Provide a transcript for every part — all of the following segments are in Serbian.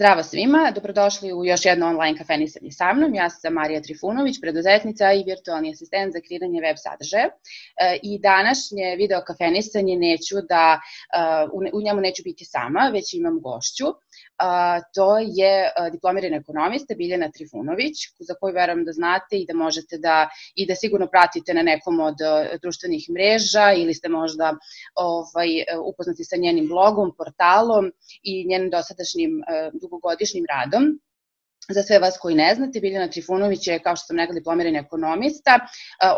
Zdravo svima, dobrodošli u još jedno online kafenisanje sa mnom. Ja sam Marija Trifunović, preduzetnica i virtualni asistent za kreiranje web sadržaja. E, I današnje video kafenisanje neću da, e, u njemu neću biti sama, već imam gošću. E, to je diplomirana ekonomista Biljana Trifunović, za koju verujem da znate i da možete da, i da sigurno pratite na nekom od društvenih mreža ili ste možda ovaj, upoznati sa njenim blogom, portalom i njenim dosadašnjim dugogodišnjim radom. Za sve vas koji ne znate, Biljana Trifunović je, kao što sam rekla, diplomirana ekonomista.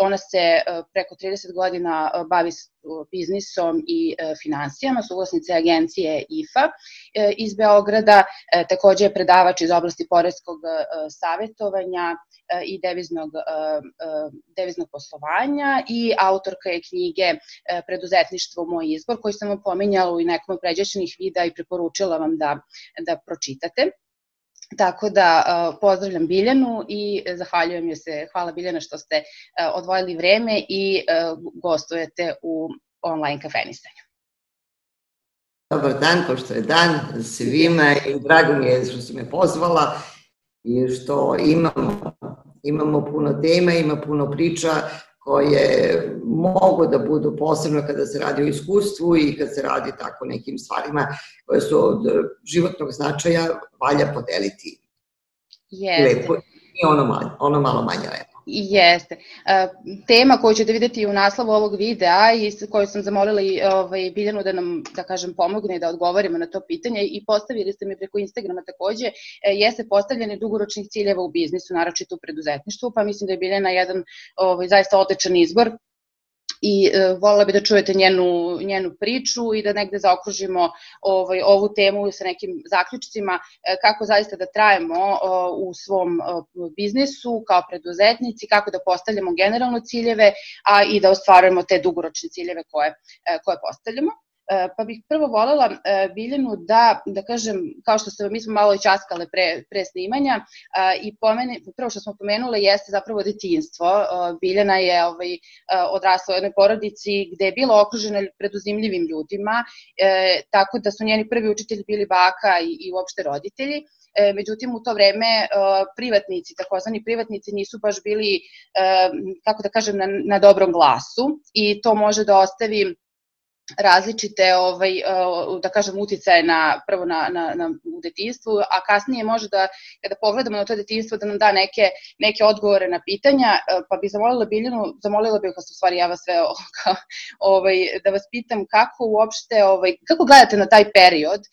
Ona se preko 30 godina bavi biznisom i financijama, suvlasnice agencije IFA iz Beograda. Takođe je predavač iz oblasti poreskog savetovanja i deviznog, deviznog poslovanja i autorka je knjige Preduzetništvo moj izbor, koji sam vam pominjala u nekom pređašnjih videa i preporučila vam da, da pročitate. Tako da pozdravljam Biljanu i zahvaljujem joj se, hvala Biljana što ste uh, odvojili vreme i uh, gostujete u online kafenistanju. Dobar dan, pošto je dan svima i drago mi je što si me pozvala i što imamo, imamo puno tema, ima puno priča koje mogu da budu posebno kada se radi o iskustvu i kad se radi tako nekim stvarima koje su od životnog značaja, valja podeliti. Jeste. Lepo i ono, malo, ono malo manje lepo. Jeste. E, tema koju ćete videti u naslovu ovog videa i koju sam zamolila i ovaj, Biljanu da nam, da kažem, pomogne da odgovorimo na to pitanje i postavili ste mi preko Instagrama takođe, e, jeste postavljanje dugoročnih ciljeva u biznisu, naročito u preduzetništvu, pa mislim da je Biljana jedan ovaj, zaista odličan izbor i e, volila bi da čujete njenu, njenu priču i da negde zaokružimo ovaj, ovu temu sa nekim zaključcima e, kako zaista da trajemo e, u svom e, biznisu kao preduzetnici, kako da postavljamo generalno ciljeve, a i da ostvarujemo te dugoročne ciljeve koje, e, koje postavljamo. E, pa bih prvo volela e, Biljanu da, da kažem, kao što se, mi smo malo i časkale pre, pre snimanja e, i pomeni, prvo što smo pomenule jeste zapravo detinstvo. Biljana je ovaj, odrasla u jednoj porodici gde je bila okružena preduzimljivim ljudima, tako da su njeni prvi učitelji bili baka i, i uopšte roditelji. E, međutim u to vreme privatnici, takozvani privatnici nisu baš bili, kako da kažem, na, na dobrom glasu i to može da ostavi različite ovaj da kažem uticaje na prvo na na na u detinjstvu, a kasnije može da kada pogledamo na to detinjstvo da nam da neke neke odgovore na pitanja, e, pa bih zamolila Biljanu, zamolila bih vas u stvari ja vas sve ovaj da vas pitam kako uopšte ovaj kako gledate na taj period e,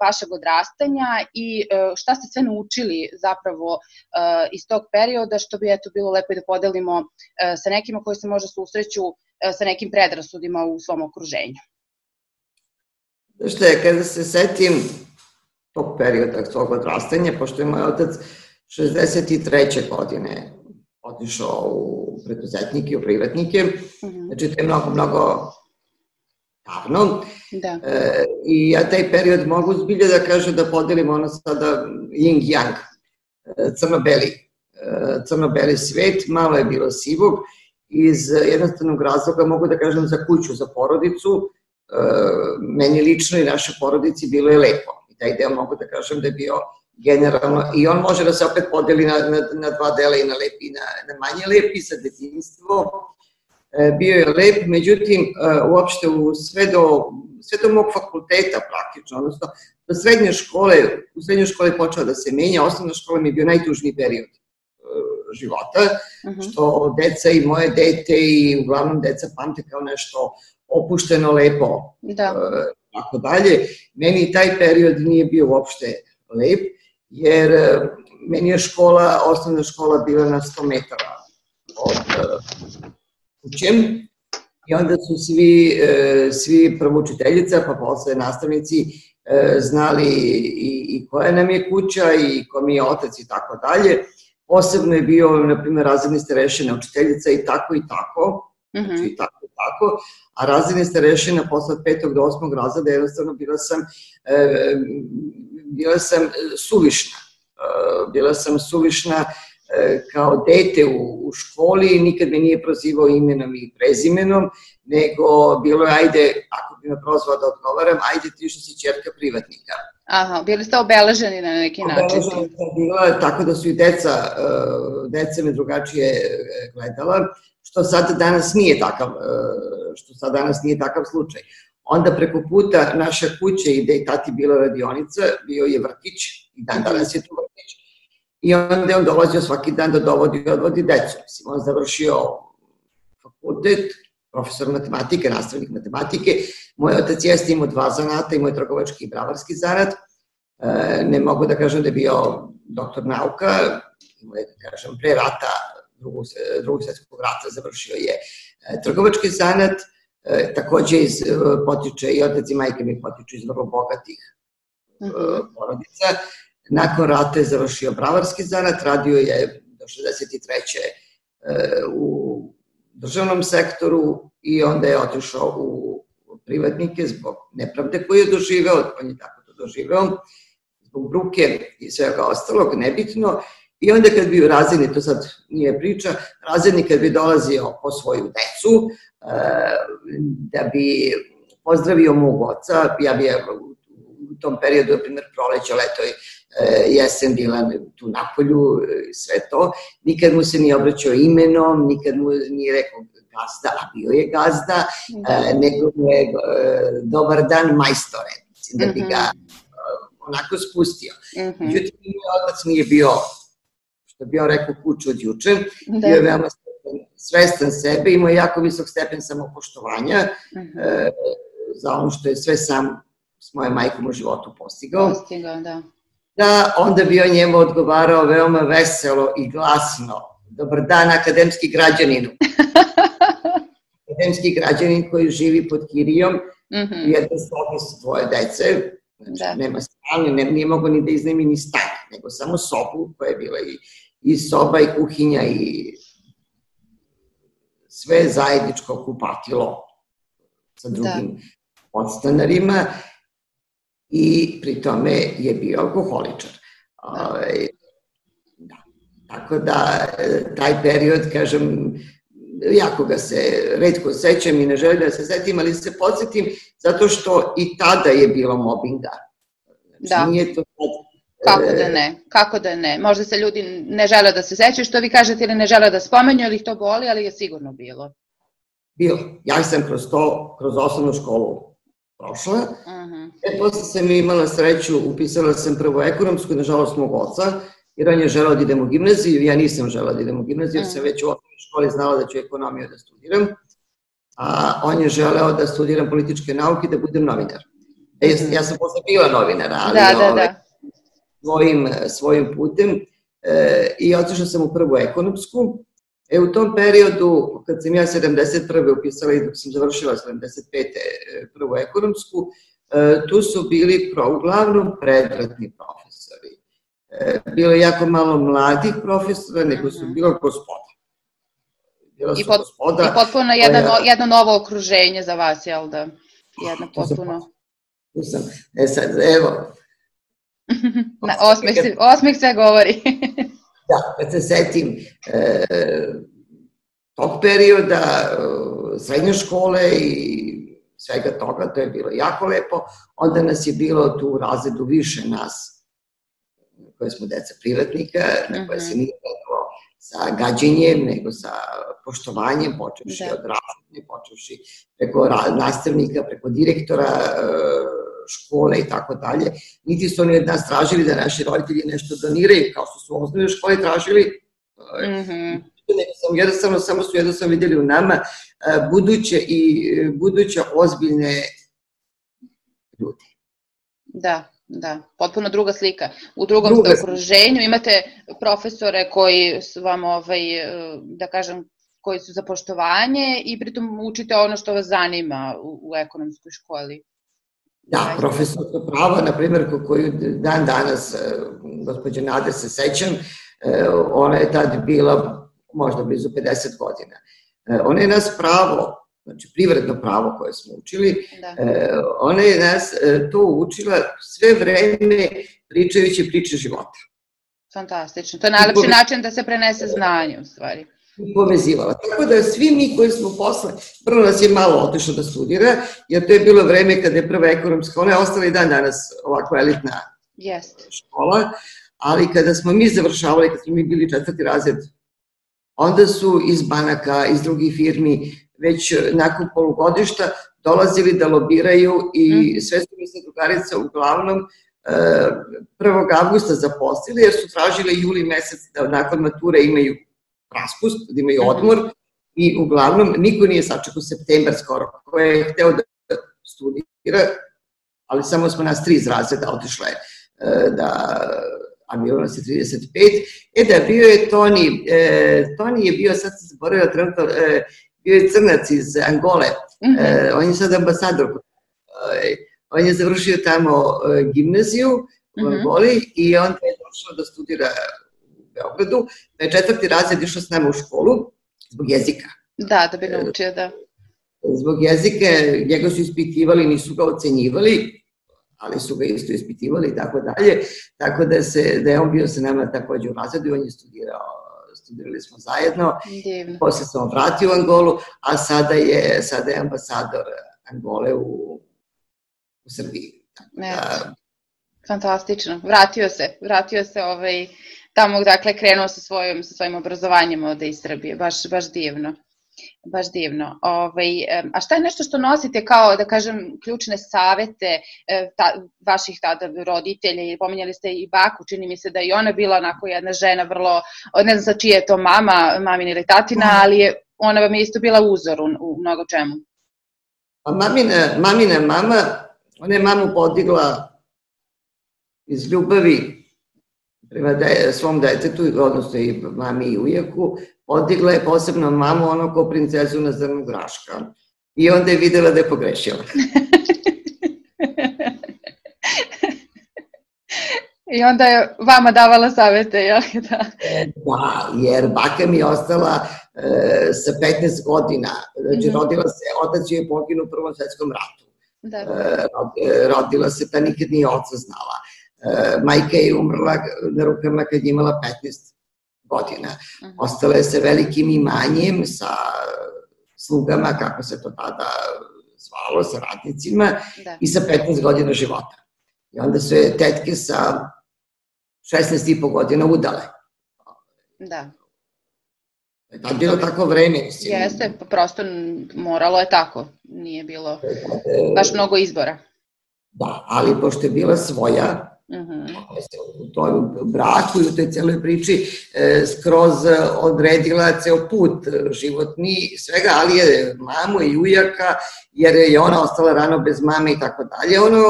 vašeg odrastanja i e, šta ste sve naučili zapravo iz tog perioda što bi eto bilo lepo i da podelimo sa nekima koji se možda susreću E, sa nekim predrasudima u svom okruženju. Što je, kada se setim tog perioda svog odrastanja, pošto je moj otac 63. godine otišao u preduzetnike, u privatnike, mm -hmm. znači to je mnogo, mnogo davno. Da. E, I ja taj period mogu zbilje da kažem da podelim ono sada yin-yang, e, crno-beli, e, crno-beli svet, malo je bilo sivog iz jednostavnog razloga mogu da kažem za kuću, za porodicu, e, meni lično i naše porodici bilo je lepo. I taj deo mogu da kažem da je bio generalno, i on može da se opet podeli na, na, na dva dela i na lep i na, na manje lep i sa detinjstvo. E, bio je lep, međutim, e, uopšte u sve do, sve do mog fakulteta praktično, odnosno do srednje škole, u srednjoj školi počeo da se menja, osnovna škola mi je bio najtužniji period života, uh mhm. -huh. što deca i moje dete i uglavnom deca pamte kao nešto opušteno, lepo, da. e, tako dalje. Meni taj period nije bio uopšte lep, jer e, meni je škola, osnovna škola bila na 100 metara od e, kućem i onda su svi, e, svi prvo učiteljica, pa posle nastavnici e, znali i, i koja nam je kuća i ko mi je otac i tako dalje Posebno je bio, na primjer, razredni starešina, učiteljica i tako i tako, mm -hmm. znači i tako i tako, a razredni starešina posle petog do osmog razreda jednostavno bila sam, e, bila sam suvišna. E, bila sam suvišna e, kao dete u, u školi, nikad me nije prozivao imenom i prezimenom, nego bilo je, ajde, ako me prozvao da odgovaram, ajde ti što si čerka privatnika. Aha, bili ste obeleženi na neki način. Obeleženi bila, tako da su i deca, e, deca me drugačije e, gledala, što sad danas nije takav, što sad danas nije takav slučaj. Onda preko puta naše kuće i gde je tati bila radionica, bio je vrtić i dan mhm. danas je tu vrtić. I onda je on dolazio svaki dan da dovodi i odvodi decu. Mislim, on završio fakultet, profesor matematike, nastavnik matematike. Moj otac jeste imao dva zanata, imao je trgovački i bravarski zanat. E, ne mogu da kažem da je bio doktor nauka, imao je, da kažem, pre rata, drugog, drugog svetskog rata završio je e, trgovački zanat, e, takođe iz, potiče i otac i majke mi potiču iz vrlo bogatih mhm. porodica. Nakon rata je završio bravarski zanat, radio je do 63. u državnom sektoru i onda je otišao u privatnike zbog nepravde koju je doživeo, on je tako to doživeo, zbog bruke i svega ostalog, nebitno. I onda kad bi u razredni, to sad nije priča, razredni kad bi dolazio po svoju decu, eh, da bi pozdravio mog oca, ja bi u tom periodu, na primjer, proleće, leto i eh, jesen bila tu na polju, sve to, nikad mu se nije obraćao imenom, nikad mu nije rekao gazda, a bio je gazda, mm. nego mu je dobar dan majstore, da bi ga mhm. onako spustio. Mm -hmm. Međutim, moj otac nije bio, što bi on rekao, kuć od juče, da. bio je veoma svestan sebe, imao je jako visok stepen samopoštovanja mm -hmm. e, za ono što je sve sam s mojom majkom u životu postigao. Postigao, da. Da, onda bi on njemu odgovarao veoma veselo i glasno. Dobar dan, akademski građaninu. akademski građanin koji živi pod Kirijom, mm -hmm. jedan sobi sa dvoje dece, znači da. nema stan, ne, nije mogo ni da iznemi ni stan, nego samo sobu koja je bila i, i soba i kuhinja i sve zajedničko kupatilo sa da. drugim da. podstanarima i pri tome je bio alkoholičar. Da. Ovaj, da. Tako da, e, taj period, kažem, jako ga se redko sećam i ne želim da se setim, ali se podsjetim zato što i tada je bilo mobinga. Znači, da. Nije to sad Kako da ne, kako da ne. Možda se ljudi ne žele da se sećaju, što vi kažete, ili ne žele da spomenju, ili ih to boli, ali je sigurno bilo. Bilo. Ja sam kroz to, kroz osnovnu školu prošla. Uh -huh. E, posle sam imala sreću, upisala sam prvo ekonomsku, nažalost mog oca, jer on je želao da idem u gimnaziju, ja nisam želao da idem u gimnaziju, jer sam mm. već u osnovnoj školi znala da ću ekonomiju da studiram, a on je želeo da studiram političke nauke i da budem novinar. E, ja sam posle bila novinar, ali da, da, da. Svojim, svojim putem e, i otišla sam u prvu ekonomsku. E, u tom periodu, kad sam ja 71. upisala i dok sam završila 75. E, prvu ekonomsku, tu su bili pro, uglavnom predratni profesori bilo je jako malo mladih profesora, nego su mhm. bilo gospoda. Bila I, pot, gospoda, I potpuno jedno, koja... jedno novo okruženje za vas, jel da? Jedno potpuno... Tu sam, e sad, evo. Na, osmeh, se, osmeh sve govori. da, kad se setim e, tog perioda, e, srednje škole i svega toga, to je bilo jako lepo. Onda nas je bilo tu u razredu više nas koje smo deca privatnika, na koje se mhm. nije gledalo sa gađenjem, nego sa poštovanjem, počevši da. od razredne, počevši preko nastavnika, preko direktora e, škole i tako dalje. Niti su oni od nas tražili da naši roditelji nešto doniraju, kao što su u osnovnoj školi tražili. Mm -hmm. Nego sam jednostavno, samo su jednostavno videli u nama e, buduće i e, buduće ozbiljne ljude. Da, Da, potpuno druga slika. U drugom druga ste okruženju imate profesore koji su vam, ovaj, e, da kažem, koji su za poštovanje i pritom učite ono što vas zanima u, u ekonomskoj školi. Da, profesor prava, na primjer, koju dan danas, gospođa Nade se sećam, ona je tad bila možda blizu 50 godina. Ona je nas pravo znači privredno pravo koje smo učili, da. e, ona je nas e, to učila sve vreme pričajući priče života. Fantastično. To je najlepši način da se prenese znanje, u stvari. povezivala. Tako da svi mi koji smo posle, prvo nas je malo otišlo da studira, jer to je bilo vreme kada je prva ekonomska, ona je ostala i dan danas ovako elitna yes. škola, ali kada smo mi završavali, kada smo mi bili četvrti razred, onda su iz banaka, iz drugih firmi, već nakon polugodišta dolazili da lobiraju i mm. sve su mi se drugarice uglavnom 1. E, avgusta zaposlili jer su tražili juli mesec da nakon mature imaju raspust, da imaju mhm. odmor i uglavnom niko nije sačekao septembar skoro ko je hteo da studira, ali samo smo nas tri iz razreda otišle e, da a bilo nas je 35, e da bio je Toni, e, Toni je bio, sad se zaboravila trenutno, e, bio je crnac iz Angole, mm -hmm. e, on je sad ambasador, e, on je završio tamo e, gimnaziju u mm -hmm. Angoli i onda je došao da studira u Beogradu, da je četvrti razred išao s nama u školu zbog jezika. Da, da bi naučio, da. Zbog jezike, njega su ispitivali, nisu ga ocenjivali, ali su ga isto ispitivali i tako dalje, tako da, se, da je on bio sa nama takođe u razredu i on je studirao studirali smo zajedno, Divno. posle sam vratio u Angolu, a sada je, sada je ambasador Angole u, u Srbiji. Da, Fantastično. Vratio se, vratio se ovaj, tamo, dakle, krenuo sa svojim, sa svojim obrazovanjem ovde iz Srbije. Baš, baš divno. Baš divno. Ovaj, a šta je nešto što nosite kao, da kažem, ključne savete e, ta, vaših tada roditelja? Pominjali ste i baku, čini mi se da i ona bila onako jedna žena vrlo, ne znam sa čije je to mama, mamin ili tatina, mhm. ali je, ona vam je isto bila uzor u, u mnogo čemu. Pa mamina, mamina mama, ona je mamu podigla iz ljubavi prema de, svom detetu, odnosno i mami i ujeku, odigla je posebno mamu ono ko princezu na zrnu graška. I onda je videla da je pogrešila. I onda je vama davala savete, jel? Da. E, da, jer baka mi je ostala e, sa 15 godina. Znači, mm -hmm. rodila se, otac je poginu u Prvom svetskom ratu. Da. E, rodila se, pa nikad nije oca znala. E, majka je umrla na rukama kad je imala 15 godina. -huh. Ostala je sa velikim imanjem, sa slugama, kako se to tada zvalo, sa radnicima da. i sa 15 godina života. I onda su je tetke sa 16 i po godina udale. Da. Je tad bilo tako vreme. Mislim. Jeste, pa prosto moralo je tako. Nije bilo baš mnogo izbora. Da, ali pošto je bila svoja, -huh. u tom braku i u toj celoj priči e, skroz odredila ceo put životni svega, ali je mamu i ujaka, jer je ona ostala rano bez mame i tako dalje. Ono,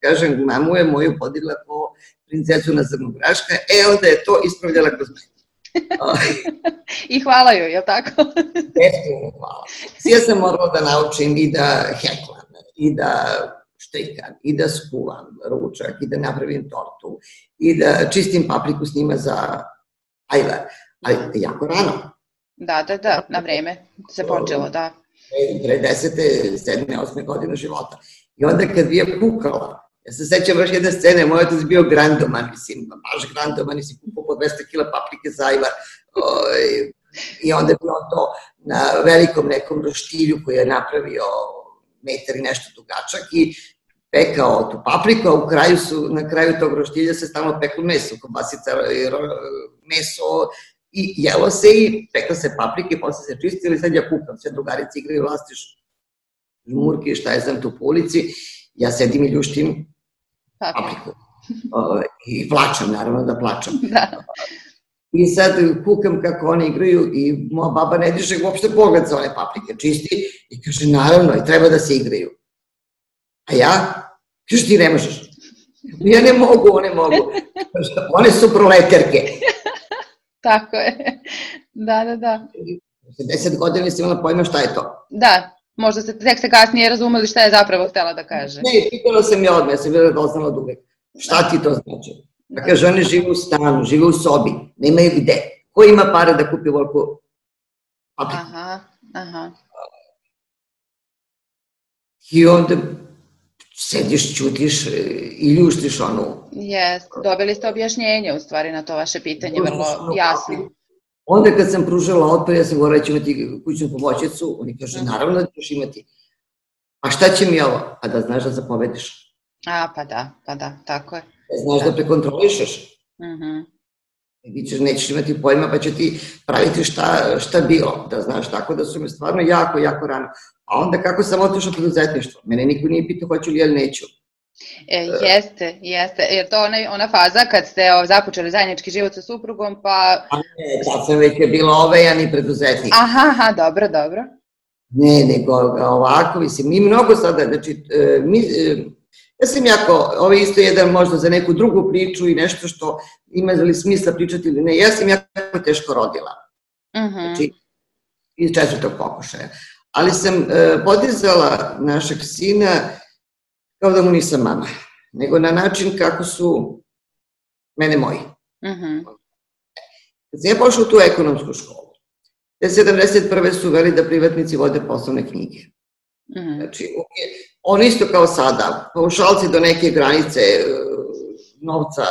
kažem, mamu je moju podigla po princesu na zrnu graška, e onda je to ispravljala kroz mene. I hvala joj, je li tako? Beskreno hvala. Ja sam morala da naučim i da heklam, i da štrikam i da skuvam ručak i da napravim tortu i da čistim papriku s njima za ajvar, ali jako rano. Da, da, da, na vreme se počelo, da. Pre desete, sedme, osme godine života. I onda kad bi je kukala, ja se sećam baš jedne scene, moj otac bio grandoman, mislim, baš grandoman, mislim, kupao po 200 kila paprike za ajvar. I onda je bilo to na velikom nekom roštilju koji je napravio metar i nešto dugačak i pekao tu papriku, a u kraju su, na kraju tog roštilja se stalno peklo meso, kobasica, meso i jelo se i pekla se paprike, posle se čistili, sad ja kukam, sve drugarice igraju lastiš žmurke, šta je znam tu po ulici, ja sedim i ljuštim papriku. O, I plačam, naravno da plačam. Da. I sad kukam kako oni igraju i moja baba ne diže uopšte pogled za one paprike, čisti i kaže naravno i treba da se igraju. A ja Kaže, ti ne možeš. Ja ne mogu, one mogu. One su proleterke. Tako je. Da, da, da. 10 godina nisi imala pojma šta je to. Da, možda se tek se kasnije razumeli šta je zapravo htela da kaže. Ne, pitala sam ja odme, ja sam bila doznala od uvek. Šta ti to znači? Dakle, žene žive u stanu, žive u sobi, nemaju gde. Ko ima pare da kupi volku? Aha, aha. I onda sediš, čutiš e, i ljuštiš onu. Jes, dobili ste objašnjenje u stvari na to vaše pitanje, vrlo jasno. Onda kad sam pružala otpor, ja sam govorila ću imati kućnu pomoćicu, oni kaže, mhm. naravno da ćeš imati. A šta će mi ovo? A da znaš da zapovediš. A, pa da, pa da, tako je. Da znaš da, da prekontrolišeš. Mhm. Uh -huh. I ćeš, nećeš imati pojma pa će ti praviti šta, šta bilo, da znaš, tako da su me stvarno jako, jako rano. A onda kako sam otišao preduzetništvo? Mene niko nije pitao hoću li ili neću. E, jeste, jeste, jer to ona, ona faza kad ste o, započeli zajednički život sa suprugom, pa... A ne, tad sam već je bila ovejan i preduzetnik. Aha, aha, dobro, dobro. Ne, nego ovako, mislim, mi mnogo sada, znači, e, mi, e, ja sam jako, ovo je isto jedan možda za neku drugu priču i nešto što ima li smisla pričati ili ne, ja sam jako teško rodila. Uh mhm. -huh. Znači, iz četvrtog pokušaja. Ali sam e, podizala našeg sina kao da mu nisam mama, nego na način kako su mene moji. Uh mhm. -huh. Kad sam ja pošla u tu ekonomsku školu, te 71. su veli da privatnici vode poslovne knjige. Uh mhm. -huh. Znači, on isto kao sada, paušalci do neke granice e, novca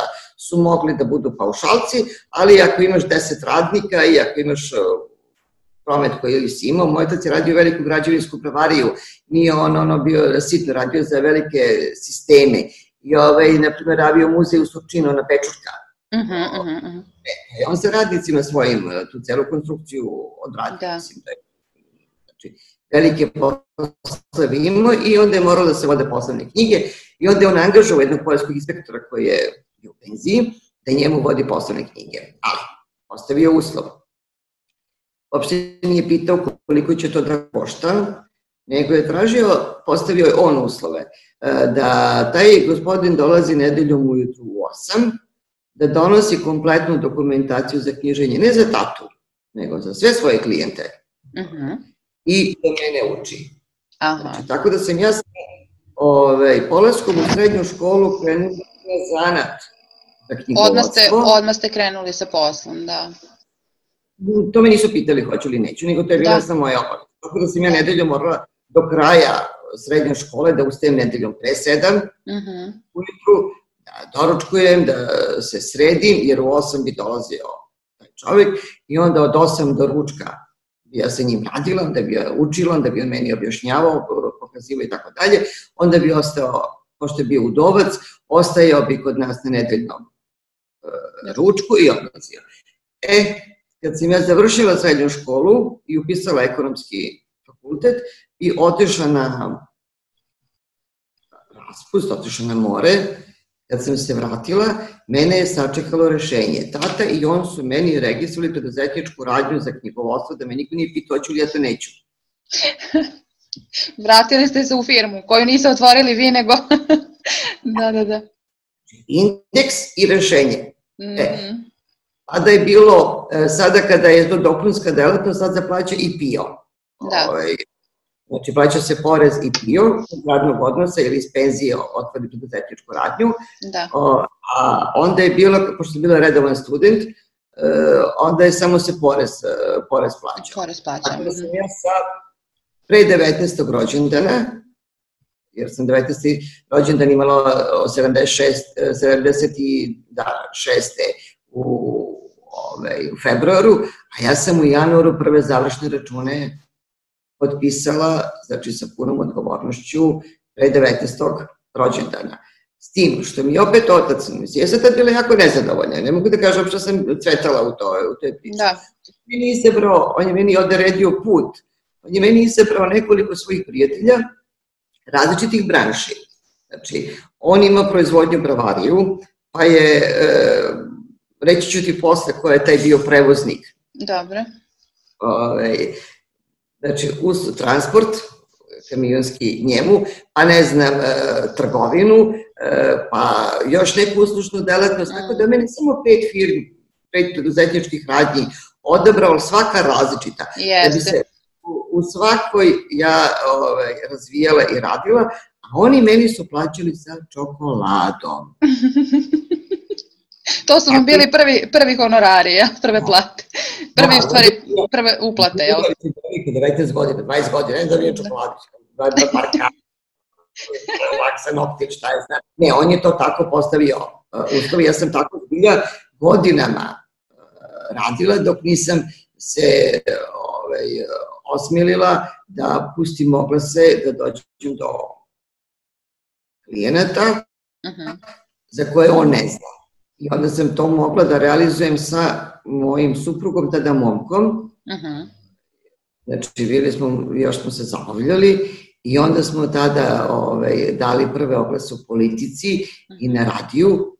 su mogli da budu paušalci, ali ako imaš 10 radnika i ako imaš e, promet koji si imao, moj tac je radio veliku građevinsku pravariju, nije on ono bio sitno radio za velike sisteme i ovaj, na primjer, radio muzej u Surčinu na Pečurka. Uh -huh, uh -huh. E, on sa radnicima svojim tu celu konstrukciju odradio, da. mislim, je, znači, velike poslove imao i onda je moralo da se vode poslovne knjige i onda je on angažao jednog poljskog inspektora koji je u penziji da njemu vodi poslovne knjige. Ali, ostavio uslov. Uopšte nije pitao koliko će to da košta, nego je tražio, postavio je on uslove, e, da taj gospodin dolazi nedeljom ujutru u 8, da donosi kompletnu dokumentaciju za knjiženje, ne za tatu, nego za sve svoje klijente. Uh mhm. -huh. I da mene uči. Aha. Znači, tako da sam ja ovaj, polaskom u srednju školu krenula na zanat Odmah ste, odmah ste krenuli sa poslom, da. To me nisu pitali hoću li neću, nego to je bila da. samo moja obaveza. Tako da sam ja nedeljom morala do kraja srednje škole da ustajem nedeljom pre sedam uh mhm. -huh. ujutru, da doručkujem, da se sredim, jer u osam bi dolazio taj čovjek i onda od osam do ručka ja sa njim radila, da bi ja učila, da bi on meni objašnjavao, pokazivao i tako dalje, onda bi ostao, pošto je bio udovac, ostajao bi kod nas na nedeljnom ručku i odlazio. E, kad sam ja završila srednju školu i upisala ekonomski fakultet i otišla na raspust, otišla na more, kad sam se vratila, mene je sačekalo rešenje. Tata i on su meni registrovali preduzetničku radnju za knjigovodstvo, da me niko nije pitao, hoću li ja to neću. Vratili ste se u firmu, koju niste otvorili vi, nego... da, da, da. Indeks i rešenje. Mm -hmm. E, a da je bilo, e, sada kada je to dopunska delatnost, sad se plaća i PIO. Da. Ovaj, znači, plaća se porez i PIO iz radnog odnosa ili iz penzije otvori preduzetničku radnju. Da. O, a onda je bilo, pošto je bila redovan student, e, onda je samo se porez, e, porez plaća. Porez plaća. Tako da sam ja sad pre 19. rođendana, jer sam 19. rođendan imala 76, 76. u, ovaj, u februaru, a ja sam u januaru prve završne račune potpisala, znači sa punom odgovornošću, pre 19. rođendana. S tim, što mi opet otac, mislim, ja sam tad bila jako nezadovoljna, ne mogu da kažem što sam cvetala u, to, u toj priči. Da. Meni izabrao, on je meni odredio put, on je meni izabrao nekoliko svojih prijatelja, različitih branši. Znači, on ima proizvodnju bravariju, pa je, e, reći ću ti posle ko je taj bio prevoznik. Dobro. Ove, ovaj, znači, uz transport, kamionski njemu, pa ne znam, e, trgovinu, e, pa još neku uslužnu delatnost, tako da meni samo pet firmi, pet preduzetničkih radnji odabrao svaka različita. Jeste. Da bi se u svakoj ja ovaj, razvijala i radila, a oni meni su plaćali sa čokoladom. to su vam bili prvi, prvi honorari, ja? prve plate. Prvi, da, stvari, prve uplate, jel? 19 godina, 20 godina, ne da mi je čokoladić, da laksan optič, šta je znam. Ne, on je to tako postavio. Uh, uslovi, ja sam tako zbilja godinama uh, radila dok nisam se ovaj, osmilila da pustim oglase da dođem do klijenata uh -huh. za koje on ne zna. I onda sam to mogla da realizujem sa mojim suprugom, tada momkom. Uh -huh. Znači, bili smo, još smo se zabavljali i onda smo tada ovaj, dali prve oglase u politici uh -huh. i na radiju,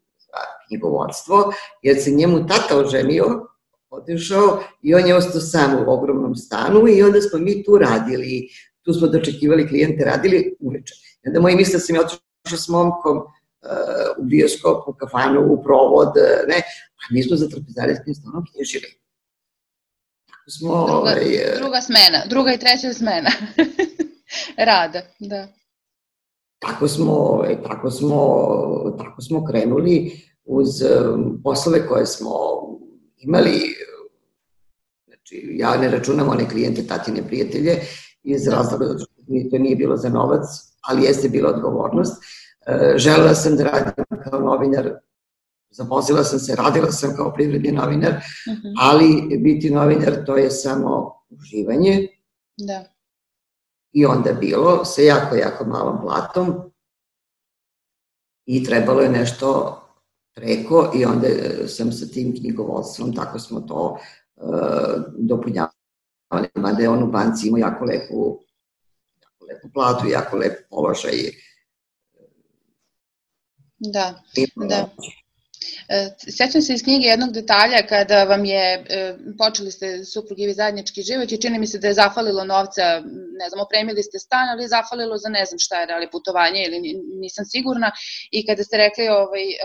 knjigovodstvo, jer se njemu tata oženio otišao i on je ostao sam u ogromnom stanu i onda smo mi tu radili, tu smo dočekivali klijente, radili uveče. Onda moji misle da sam je otišao s momkom u bioskop, u kafanu, u provod, uh, ne, a mi smo za trpezarijskim stanom knjižili. Tako smo... Druga, ovaj, uh, druga smena, druga i treća smena rada, da. Tako smo, ovaj, tako smo, tako smo krenuli uz um, poslove koje smo imali, znači ja ne računam one klijente, tatine prijatelje, iz razloga da to nije bilo za novac, ali jeste bila odgovornost. E, želela sam da radim kao novinar, zaposlila sam se, radila sam kao privredni novinar, uh mhm. -huh. ali biti novinar to je samo uživanje. Da. I onda bilo sa jako, jako malom platom i trebalo je nešto preko i onda sam sa tim knjigovodstvom, tako smo to uh, dopunjavali. Mada je on u banci imao jako lepu, jako lepu platu, jako lep položaj. Da, da. E, sećam se iz knjige jednog detalja kada vam je, e, počeli ste suprugivi zajednički život i čini mi se da je zafalilo novca, ne znam, opremili ste stan, ali je zafalilo za ne znam šta je, da li putovanje ili nisam sigurna. I kada ste rekli ovaj, e,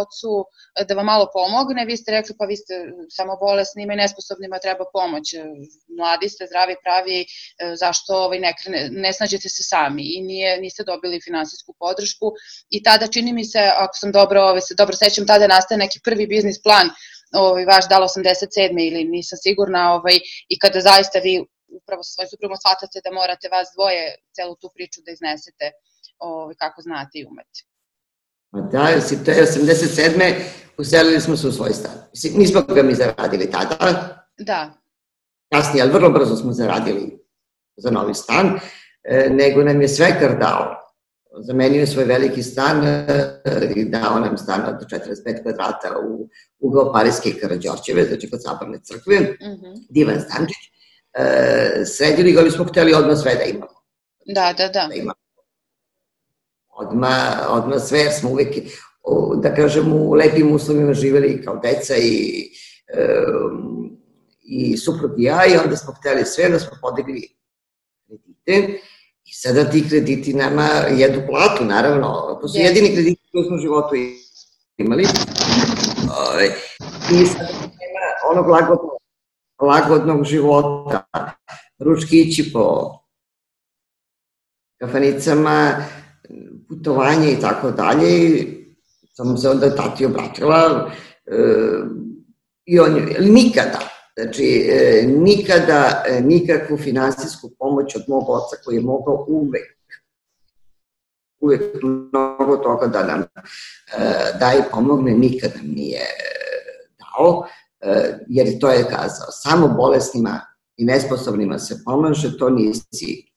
ocu da vam malo pomogne, vi ste rekli pa vi ste samo bolesnima i nesposobnima treba pomoć, mladi ste, zdravi, pravi, zašto ovaj, ne, krene, ne snađete se sami? I nije, niste dobili finansijsku podršku. I tada čini mi se, ako sam dobro, ovaj, se dobro sećam, tada nastaje neki prvi biznis plan ovaj, vaš dal 87. ili nisam sigurna ovaj, i kada zaista vi upravo sa svojim suprugom shvatate da morate vas dvoje celu tu priču da iznesete ovaj, kako znate i umete. Ma da, si to je 87. uselili smo se u svoj stan. Nismo ga mi zaradili tada. Da. Kasnije, ali vrlo brzo smo zaradili za novi stan, e, nego nam je svekar dao zamenio svoj veliki stan e, i dao nam stan od 45 kvadrata u ugao Parijske i Karadžorćeve, znači kod Sabarne crkve, mm -hmm. divan stančić. E, sredili ga, ali smo hteli odmah sve da imamo. Da, da, da. da imamo. Odmah, odmah sve, jer smo uvek, da kažem, u lepim uslovima živeli kao deca i, e, i suprug i ja i onda smo hteli sve da smo podigli kredite I sada ti krediti nama jedu platu, naravno. To su yes. jedini krediti koje smo u životu imali. Ovaj, I sada nema onog lagodnog, lagodnog života, ručkići po kafanicama, putovanje i tako dalje. Samo se onda tati obratila e, i on je, nikada, Znači, e, nikada e, nikakvu finansijsku pomoć od mog oca koji je mogao uvek uvek mnogo toga da nam e, da i pomogne, nikada nam nije dao, jer to je kazao, samo bolesnima i nesposobnima se pomaže, to nisi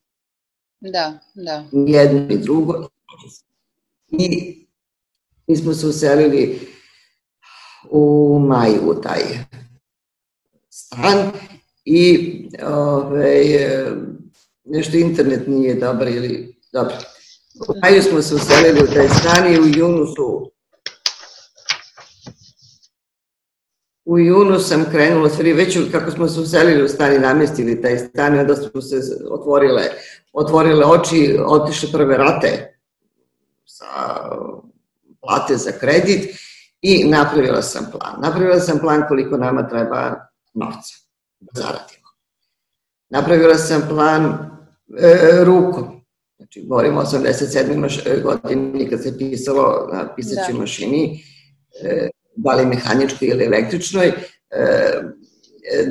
da, da. jedno i drugo. I mi smo se uselili u maju taj stan i ovaj, nešto internet nije dobar ili dobro. U maju smo se uselili u taj stan i u junu su u junu sam krenula, stvari već kako smo se uselili u stan i namestili taj stan, onda su se otvorile, otvorile oči, otišle prve rate sa plate za kredit i napravila sam plan. Napravila sam plan koliko nama treba novca da zaradimo. Napravila sam plan e, rukom. Znači, govorimo o 87. godini kad se pisalo na pisaćoj da. mašini, e, da li mehaničkoj ili električnoj, e, e,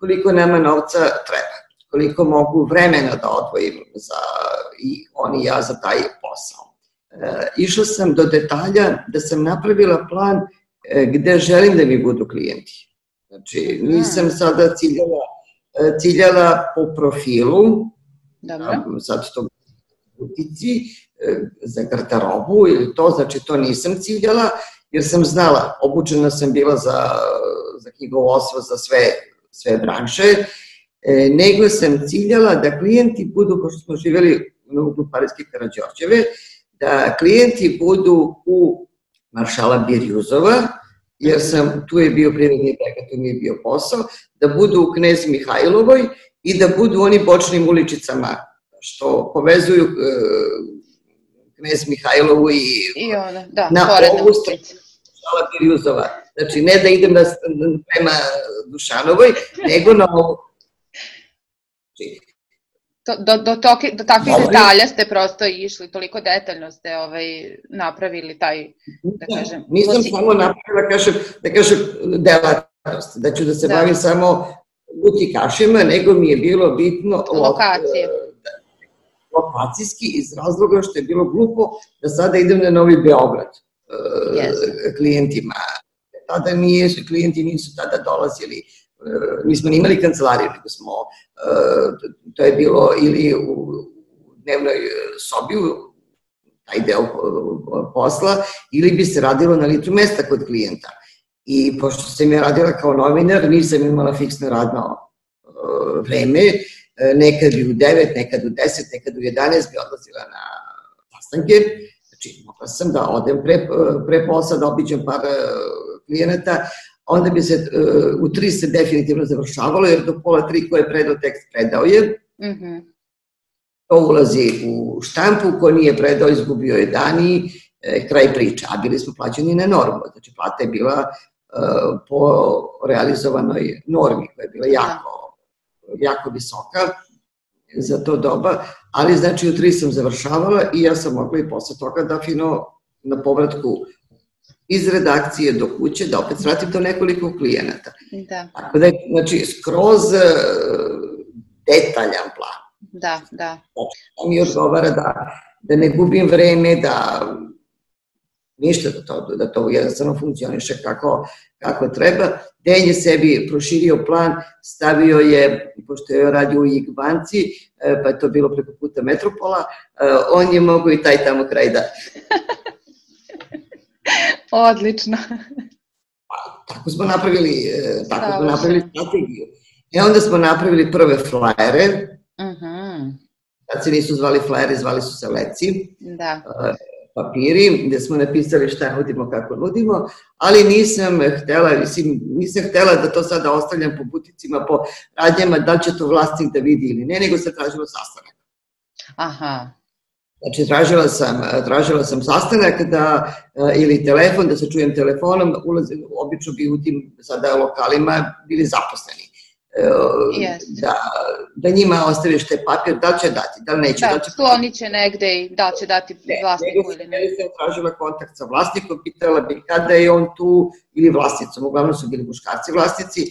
koliko nama novca treba, koliko mogu vremena da odvojim za, i on i ja za taj posao. E, išla sam do detalja da sam napravila plan e, gde želim da mi budu klijenti. Znači, nisam sada ciljala, e, ciljala po profilu, Dobro. sad to utici, e, za garderobu ili to, znači to nisam ciljala, jer sam znala, obučena sam bila za, za knjigovodstvo, za sve, sve branše, e, nego sam ciljala da klijenti budu, pošto smo živjeli na uglu Parijske Karadžorđeve, da klijenti budu u Maršala Birjuzova, jer sam, tu je bio prirodni teka, tu mi je bio posao, da budu u Knez Mihajlovoj i da budu oni bočnim uličicama što povezuju uh, Knez Mihajlovu i, I ona, da, na ovu Birjuzova. Znači, ne da idem na, prema Dušanovoj, nego na ovu. Znači, do, do, toki, do takvih Dobre. detalja ste prosto išli, toliko detaljno ste ovaj, napravili taj, da kažem... Nisam posi... samo napravila, da kažem, da kažem, delatnost, da ću da se da. bavim samo butikašima, nego mi je bilo bitno... Lokacije. Da, lokacijski iz razloga što je bilo glupo da sada idem na Novi Beograd yes. klijentima. Tada nije, klijenti nisu tada dolazili nismo ni imali kancelariju, nego smo, e, to je bilo ili u dnevnoj sobi, taj deo posla, ili bi se radilo na litru mesta kod klijenta. I pošto sam ja radila kao novinar, nisam imala fiksno radno e, vreme, e, nekad bi u 9, nekad u 10, nekad u 11 bi odlazila na sastanke, znači mogla sam da odem pre, pre posla, da obiđem par klijenata, onda bi se uh, u tri se definitivno završavalo, jer do pola tri ko je predao tekst, predao je. Mm -hmm. To ulazi u štampu, ko nije predao, izgubio je dani, e, kraj priča, a bili smo plaćeni na normu, znači plata je bila uh, po realizovanoj normi, koja je bila jako, jako visoka za to doba, ali znači u tri sam završavala i ja sam mogla i posle toga da fino na povratku iz redakcije do kuće, da opet svratim to nekoliko klijenata. Da. Tako da je, znači, skroz uh, detaljan plan. Da, da. Znači, mi odgovara da, da ne gubim vreme, da ništa da to, da to jednostavno funkcioniše kako, kako treba. Den je sebi proširio plan, stavio je, pošto je radio u IG banci, e, pa je to bilo preko puta Metropola, e, on je mogo i taj tamo kraj da Odlično. Pa, tako smo napravili, e, tako smo napravili strategiju. I onda smo napravili prve flajere. Uh mhm. -huh. Kad se nisu zvali flajere, zvali su se leci. Da. E, papiri, gde smo napisali šta nudimo, kako nudimo, ali nisam htela, mislim, nisam htela da to sada ostavljam po buticima, po radnjama, da će to vlasnik da vidi ili ne, nego se tražilo sastanak. Aha. Znači, tražila sam, tražila sam sastanak da, e, ili telefon, da se čujem telefonom, ulaze, obično bi u tim sada lokalima bili zaposleni. Yes. E, da, da njima ostaviš te papir, da li će dati, da li neće. Da, da će sklonit će negde i da će dati ne, vlasniku ili ne. Ne, sam tražila kontakt sa vlasnikom, pitala bi kada je on tu ili vlasnicom, uglavnom su bili muškarci vlasnici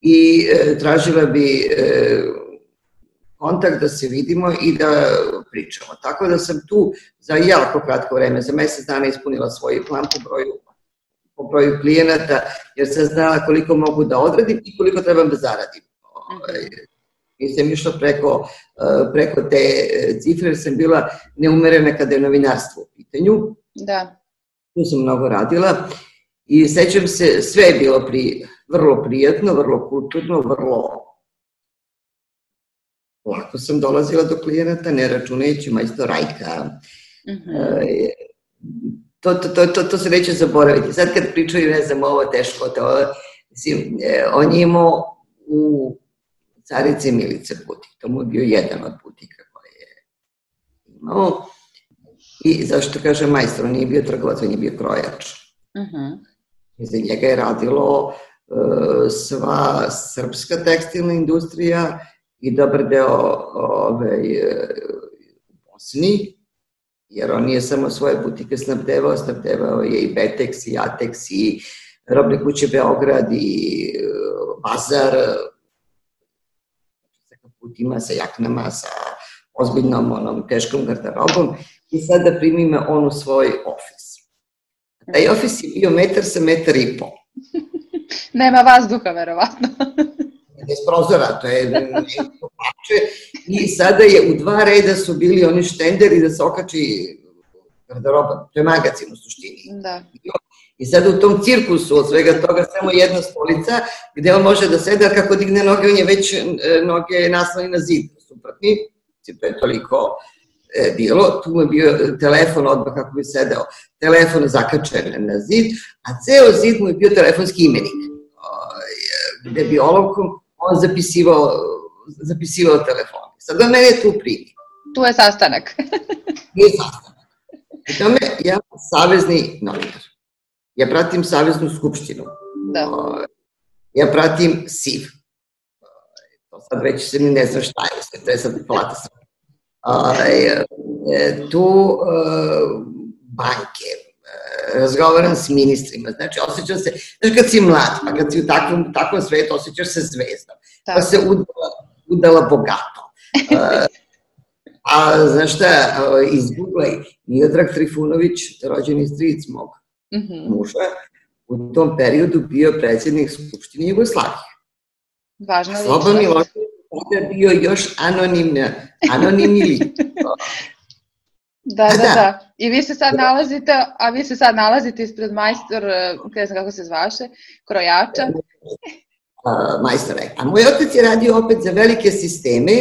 i e, tražila bi e, kontakt da se vidimo i da pričamo. Tako da sam tu za jako kratko vreme, za mesec dana ispunila svoj plan po broju po broju klijenata, jer sam znala koliko mogu da odradim i koliko trebam da zaradim. Ovaj, nisam išla preko, eh, preko te eh, cifre, jer sam bila neumerena kada je novinarstvo u pitanju. Da. Tu sam mnogo radila i sećam se, sve je bilo pri, vrlo prijatno, vrlo kulturno, vrlo Lako sam dolazila do klijenata, ne računajući majstor Rajka. Uh mhm. -huh. e, to, to, to, to, to se neće zaboraviti. Sad kad pričaju, ne znam, ovo teško, to, mislim, e, on je imao u Carice Milice butik, to mu je bio jedan od butika koje je imao. I zašto kaže majstor, on nije bio trgovac, on je bio krojač. Uh mhm. -huh. I za njega je radilo uh, sva srpska tekstilna industrija, i dobar deo ovaj, e, u Bosni, jer on nije samo svoje butike snabdevao, snabdevao je i Betex, i Atex, i robne kuće Beograd, i e, Bazar, sa kaputima, sa jaknama, sa ozbiljnom onom teškom garderobom i sada primime on u svoj ofis. Taj ofis je bio metar sa metar i pol. Nema vazduha, verovatno. Bez prozora, to je plače. I sada je u dva reda su bili oni štenderi da se okači garderoba, to je magazin u suštini. Da. I sad u tom cirkusu od svega toga samo jedna stolica gde on može da sede, a kako digne noge, on je već e, noge nasloni na zid, suprotni, to je toliko e, bilo, tu mu je bio telefon odmah kako bi sedeo, telefon zakačen na zid, a ceo zid mu je bio telefonski imenik, gde bi olovkom on zapisivao, zapisivao telefon. Sad on mene tu primi. Tu je sastanak. tu je sastanak. I tome ja savezni novinar. Ja pratim Saveznu skupštinu. Da. Ja pratim SIV. To sad već se mi ne zna šta je, to je sad palata sve. E, tu e, banke, razgovaram s ministrima, znači osjećam se, znači kad si mlad, pa kad si u takvom, takvom svetu osjećaš se zvezdom, pa se udala, udala bogato. A znaš šta, izguglaj, Miodrag Trifunović, rođeni stric mog mm -hmm. muža, u tom periodu bio predsednik Skupštine Jugoslavije. Važno je. Slobodan Milošević je bio još anonimni, anonimni lik. Da, da, da, da. I vi se sad nalazite, a vi se sad nalazite ispred majstor, ne znam kako se zvaše, krojača. Uh, majstore. A moj otac je radio opet za velike sisteme,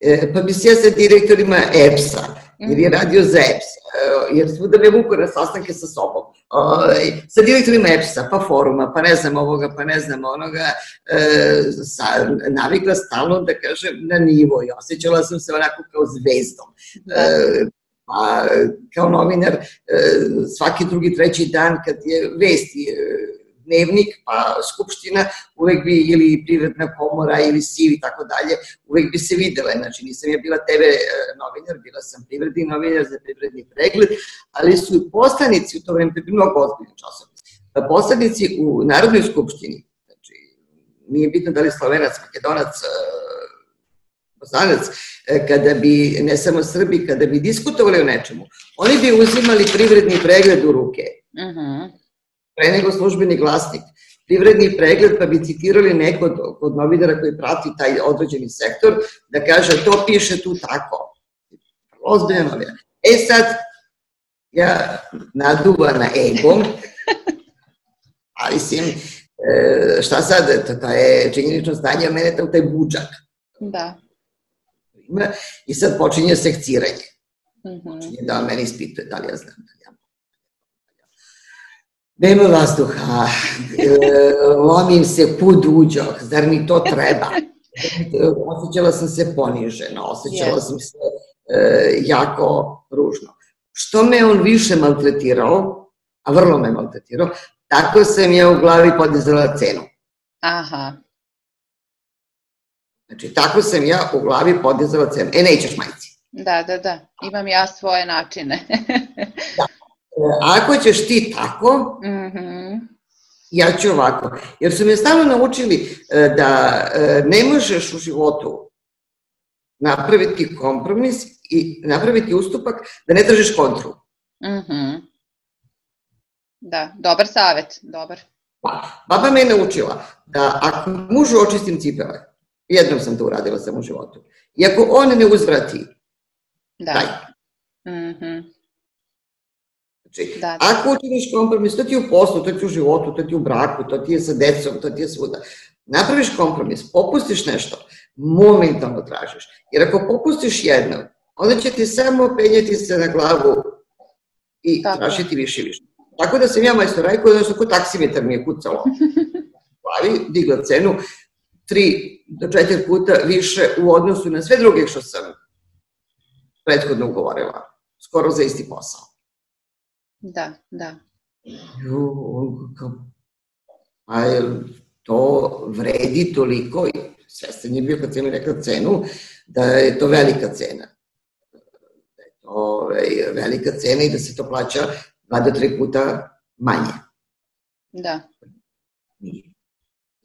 e, pa bi se ja sa direktorima EPS-a, jer je mhm. radio za EPS, e, jer svuda me vuku na sastanke sa sobom. Ovaj, sa direktorima EPS-a, pa foruma, pa ne znam ovoga, pa ne znam onoga, e, sa, navikla stalno da kažem na nivo i osjećala sam se onako kao zvezdom. E, pa kao novinar e, svaki drugi, treći dan kad je vesti dnevnik, pa skupština, uvek bi ili privredna komora ili SIV i tako dalje, uvek bi se videle. Znači nisam ja bila TV e, novinar, bila sam privredni novinar za privredni pregled, ali su poslanici u to vreme, bi mnogo ozbiljno časopis. Poslanici u Narodnoj skupštini, znači nije bitno da li Slovenac, Makedonac, Bosanac, e, kada bi, ne samo Srbi, kada bi diskutovali o nečemu, oni bi uzimali privredni pregled u ruke. Uh mhm. -huh. Pre nego službeni glasnik. Privredni pregled, pa bi citirali neko od, od novinara koji prati taj određeni sektor, da kaže to piše tu tako. Ozbiljno novina. E sad, ja naduva na egom, ali mislim, e, šta sad, to, to je činjenično stanje, a mene to taj budžak. Da ima i sad počinje sekciranje. Mm -hmm. Počinje da meni ispituje da li ja znam da ja Nema vazduha, e, lomim se put uđoh, zar mi to treba? Osećala sam se poniženo, osećala yes. sam se e, jako ružno. Što me on više maltretirao, a vrlo me maltretirao, tako sam ja u glavi podizala cenu. Aha. Znači, tako sam ja u glavi podizala cenu. E, nećeš majci. Da, da, da. Imam ja svoje načine. da. Ako ćeš ti tako, mm -hmm. ja ću ovako. Jer su me stalno naučili e, da e, ne možeš u životu napraviti kompromis i napraviti ustupak da ne tražiš kontru. Mhm. Mm -hmm. Da, dobar savet, dobar. Pa, baba me je naučila da ako mužu očistim cipele, Jednom sam to uradila sam u životu. I ako on ne uzvrati, da. daj. Mm -hmm. Znači, da, da. ako učiniš kompromis, to ti je u poslu, to ti je u životu, to ti je u braku, to ti je sa decom, to ti je svuda. Napraviš kompromis, popustiš nešto, momentalno tražiš. Jer ako popustiš jedno, onda će ti samo penjeti se na glavu i Tako. tražiti više i više. Tako da sam ja majstor Rajko, znači ko taksimetar mi je kucalo. Glavi, digla cenu, tri do četiri puta više u odnosu na sve druge što sam prethodno ugovorila. Skoro za isti posao. Da, da. A je to vredi toliko, i svestan je bio kad sam rekla cenu, da je to velika cena. Da je to ovaj, velika cena i da se to plaća dva do tri puta manje. Da.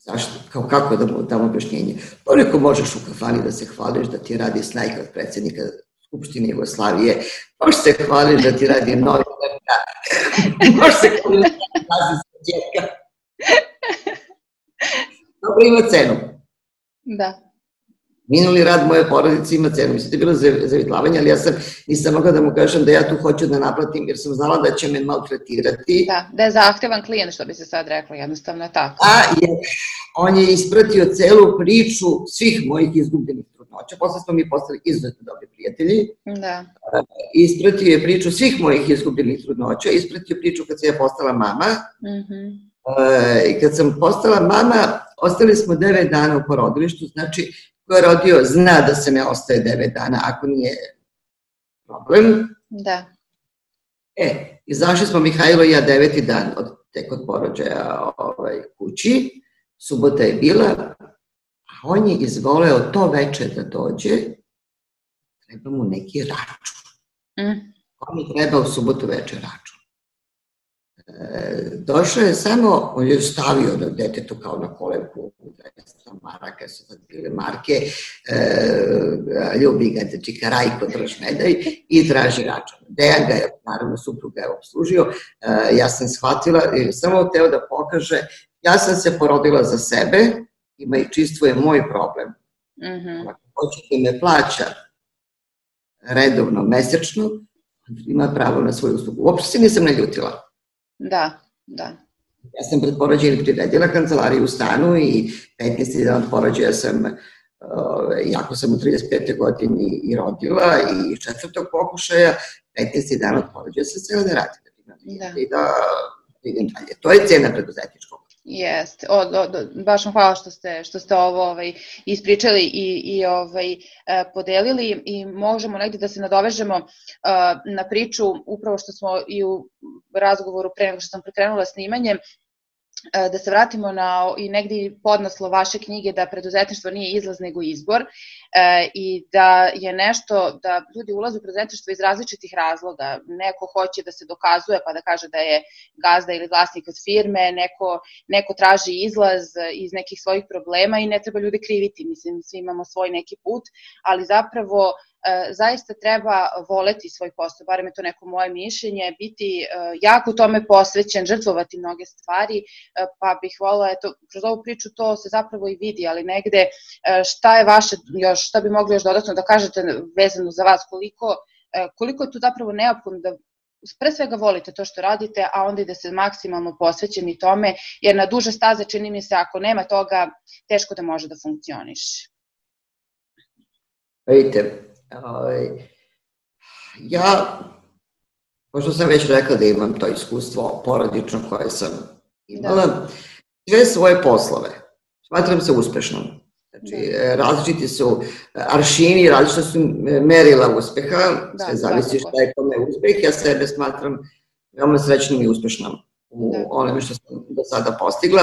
Zašto? Kao kako da mu damo objašnjenje? Toliko možeš u kafani da se hvališ da ti radi snajka od predsednika Skupštine Jugoslavije, možeš se hvališ da ti radi novinarka, možeš se hvališ da ti radi sa dobro ima cenu. Da. Minuli rad moje porodice ima cenu. Mislim, to je bilo zavitlavanje, ali ja sam, nisam mogla da mu kažem da ja tu hoću da naplatim, jer sam znala da će me maltretirati. Da, da je zahtevan klijent, što bi se sad rekla, jednostavno je tako. A je, on je ispratio celu priču svih mojih izgubljenih trudnoća. Posle smo mi postali izuzetno dobri prijatelji. Da. Ispratio je priču svih mojih izgubljenih trudnoća, ispratio priču kad se ja postala mama. Mm -hmm. I kad sam postala mama, ostali smo devet dana u porodilištu, znači ko je rodio zna da se ne ostaje 9 dana ako nije problem. Da. E, izašli smo Mihajlo i ja deveti dan od, tek od porođaja ovaj, kući, subota je bila, a on je izvoleo to veče da dođe, treba mu neki račun. Mm. On mi treba u subotu veče račun. Došao je samo, on je stavio na detetu kao na kolevku 200 maraka, su sad bile marke, e, ljubi ga dečika Rajko Dražmedaj i traži račun. Dejan ga je, naravno, supruga je obslužio, e, ja sam shvatila samo teo da pokaže, ja sam se porodila za sebe, ima i čistvo je moj problem. Mm -hmm. Ako hoćete me plaća redovno, mesečno, ima pravo na svoju uslugu. Uopšte se nisam naljutila. Da, da. Ja sam pred porođajem priredila kancelariju u stanu i 15. dan od porođaja sam, jako sam u 35. godini i rodila i četvrtog pokušaja, 15. dan od porođaja sam sela da radim. Da. I da idem dalje. To je cena preduzetničkog. Jeste, o, o, baš vam hvala što ste, što ste ovo ovaj, ispričali i, i ovaj, e, podelili i možemo negde da se nadovežemo uh, na priču upravo što smo i u razgovoru pre nego što sam prekrenula snimanje, E, da se vratimo na i negdje podnaslo vaše knjige da preduzetništvo nije izlaz nego izbor e, i da je nešto da ljudi ulaze u preduzetništvo iz različitih razloga. Neko hoće da se dokazuje pa da kaže da je gazda ili vlasnik od firme, neko, neko traži izlaz iz nekih svojih problema i ne treba ljude kriviti, mislim svi imamo svoj neki put, ali zapravo E, zaista treba voleti svoj posao, barem je to neko moje mišljenje, biti e, jako tome posvećen, žrtvovati mnoge stvari, e, pa bih volila, eto, kroz ovu priču to se zapravo i vidi, ali negde šta je vaše, još, šta bi mogli još dodatno da kažete vezano za vas, koliko, koliko je tu zapravo neophodno da pre svega volite to što radite, a onda i da se maksimalno posvećeni tome, jer na duže staze čini mi se ako nema toga, teško da može da funkcioniš. Vidite, Ovaj, ja, pošto sam već rekla da imam to iskustvo porodično koje sam imala, da. sve svoje poslove smatram se uspešnom. Znači, da. različiti su aršini, različita su merila uspeha, da, sve zavisi šta je kome uspeh, ja sebe smatram veoma srećnom i uspešnom u da. onome što sam do sada postigla.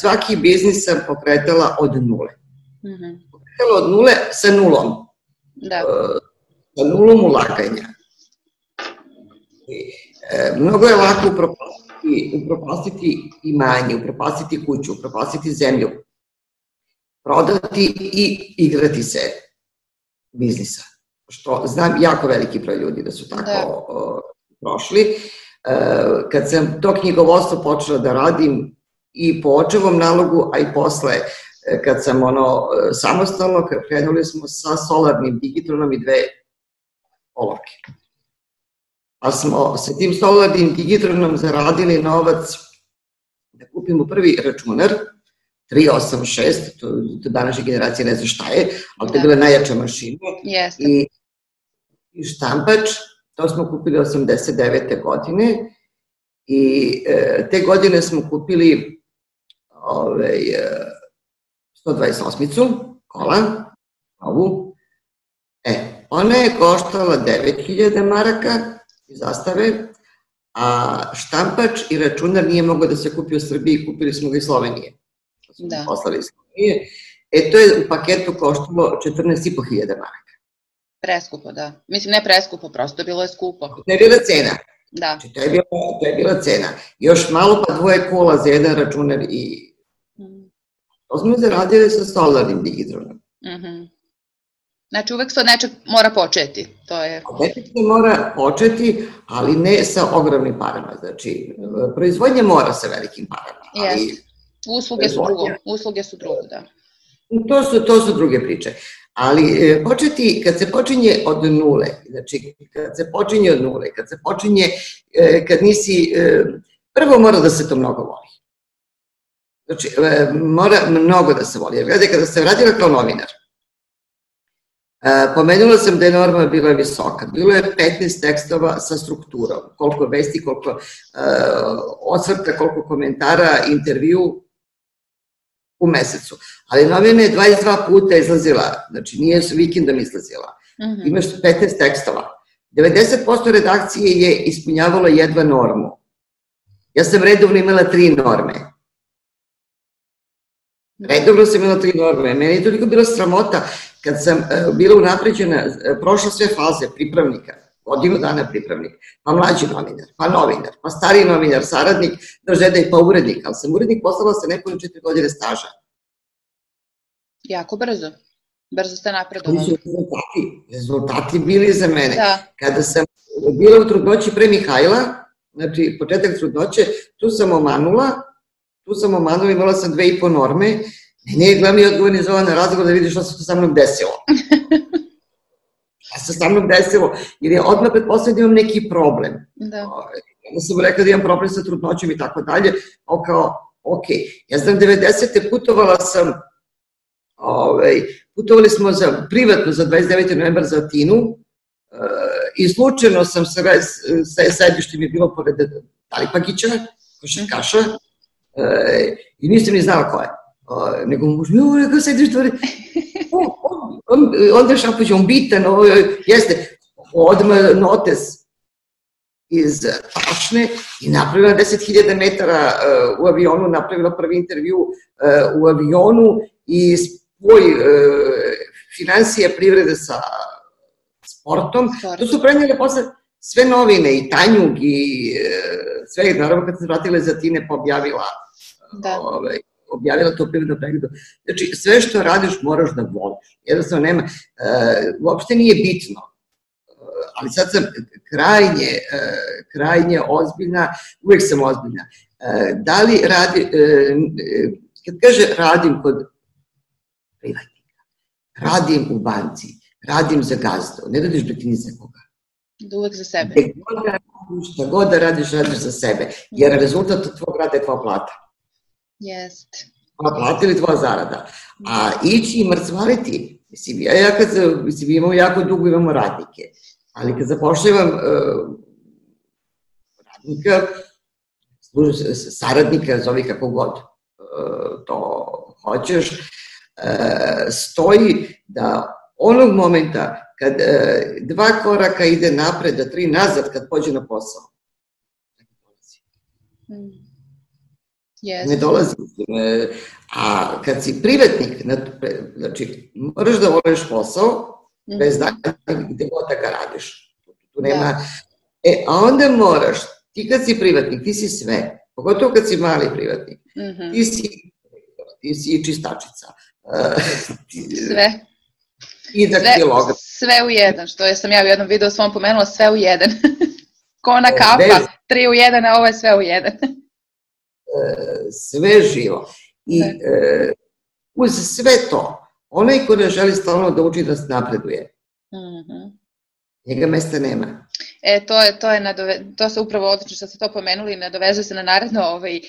Svaki biznis sam pokretala od nule. Mm -hmm. Pokretala od nule sa nulom da. sa nulom ulaganja. E, mnogo je lako upropastiti, upropastiti imanje, upropastiti kuću, upropastiti zemlju, prodati i igrati se biznisa. Što znam jako veliki broj ljudi da su tako da. o, prošli. E, kad sam to knjigovodstvo počela da radim i po očevom nalogu, a i posle E, kad sam ono e, samostalno, krenuli smo sa solarnim digitronom i dve olovke. Pa smo sa tim solarnim digitronom zaradili novac da kupimo prvi računar, 386, to, to današnje generacije ne zna šta je, ali to je da. bila najjača mašina. Jeste. I, I štampač, to smo kupili 89. godine i e, te godine smo kupili ovaj, e, 128-icu, kola, ovu. E, ona je koštala 9000 maraka iz zastave, a štampač i računar nije mogao da se kupi u Srbiji, kupili smo ga iz Slovenije. Da. Poslali iz Slovenije. E, to je u paketu koštalo 14.500 maraka. Preskupo, da. Mislim, ne preskupo, prosto bilo je skupo. To je bila cena. Da. Znači, to je bila, to je bila cena. Još malo pa dvoje kola za jedan računar i To smo zaradili sa solarnim digitronom. Mm -hmm. Znači uvek se od nečeg mora početi, to je... Od nečeg se mora početi, ali ne sa ogromnim parama. Znači, proizvodnja mora sa velikim parama, ali yes. Usluge su drugo, usluge su drugo, da. To su, to su druge priče. Ali e, početi, kad se počinje od nule, znači kad se počinje od nule, kad se počinje, e, kad nisi, e, prvo mora da se to mnogo voli. Znači, mora mnogo da se voli. Jer gledaj, kada se radila kao novinar, Pomenula sam da je norma bila visoka. Bilo je 15 tekstova sa strukturom. Koliko vesti, koliko uh, osvrta, koliko komentara, intervju u mesecu. Ali novina je 22 puta izlazila, znači nije s vikendom izlazila. Mm -hmm. Imaš 15 tekstova. 90% redakcije je ispunjavalo jedva normu. Ja sam redovno imala tri norme. Redovno sam imala tri norme. Meni je toliko bila sramota kad sam uh, bila unapređena, uh, prošla sve faze pripravnika, godinu dana pripravnik, pa mlađi novinar, pa novinar, pa stariji novinar, saradnik, držeda i pa urednik, ali sam urednik poslala sa nekoliko četiri godine staža. Jako brzo. Brzo ste napredovali. Su rezultati, rezultati bili za mene. Da. Kada sam bila u trudnoći pre Mihajla, znači početak trudnoće, tu sam omanula, tu sam omanula, imala sam dve i po norme, mene je glavni odgovorni za ovaj razgovor da vidi šta se sa mnom desilo. šta se sa mnom desilo, jer je odmah pretpostavljeno da imam neki problem. Da. Ovaj, onda sam rekla da imam problem sa trudnoćom i tako dalje, o kao, ok, ja znam 90. putovala sam Ovaj, putovali smo za, privatno za 29. novembar za Atinu uh, i slučajno sam sa, sa sedište mi je bilo pored Talipagića, košarkaša, uh, i nisam ni znala ko je. Uh, nego mu možda, jo, rekao sedište, on, on, on, onda on bitan, ovo, jeste, odmah notes iz Tašne i napravila 10.000 metara uh, u avionu, napravila prvi intervju uh, u avionu i spoj e, financije privrede sa sportom, Sport. to su prenijele posle sve novine i Tanjug i e, sve, naravno kad se vratila za Tine pa objavila da. ovaj, objavila to privredno pregledu. Znači, sve što radiš moraš da voliš. Jednostavno nema, e, uopšte nije bitno. E, ali sad sam krajnje, e, krajnje ozbiljna, uvek sam ozbiljna. E, da li radi, e, e kad kaže radim kod privatnika. Radim u banci, radim za gazdu, ne radiš da ti ni za koga. Da uvek za sebe. Gde god da radiš, šta god da radiš, radiš za sebe. Jer rezultat tvojeg rada je tvoja plata. Jest. Tvoja plata ili tvoja zarada. A ići i mrcvariti, mislim, ja, ja kad, mislim, imamo jako dugo, imamo radnike, ali kad zapošljavam uh, radnika, saradnika, zovi kako god uh, to hoćeš, E, stoji da onog momenta kad e, dva koraka ide napred, da tri nazad kad pođe na posao. Yes. Ne dolazi. E, a kad si privatnik, znači moraš da voliš posao, mm. bez da gde god da ga radiš. Tu nema... Da. E, a onda moraš, ti kad si privatnik, ti si sve, pogotovo kad si mali privatnik, mm -hmm. ti si ti si čistačica, Sve. I da sve. Sve u jedan, što je sam ja u jednom videu svom pomenula, sve u jedan. Ko ona kafa, Bez... tri u jedan, a ovo je sve u jedan. E, sve živo. I e, uz sve to, onaj ko ne želi stalno da uči da se napreduje, mm -hmm. njega mesta nema. E, to je, to je nadove, to se upravo odlično što ste to pomenuli, nadovezuje se na naredno ovaj, e,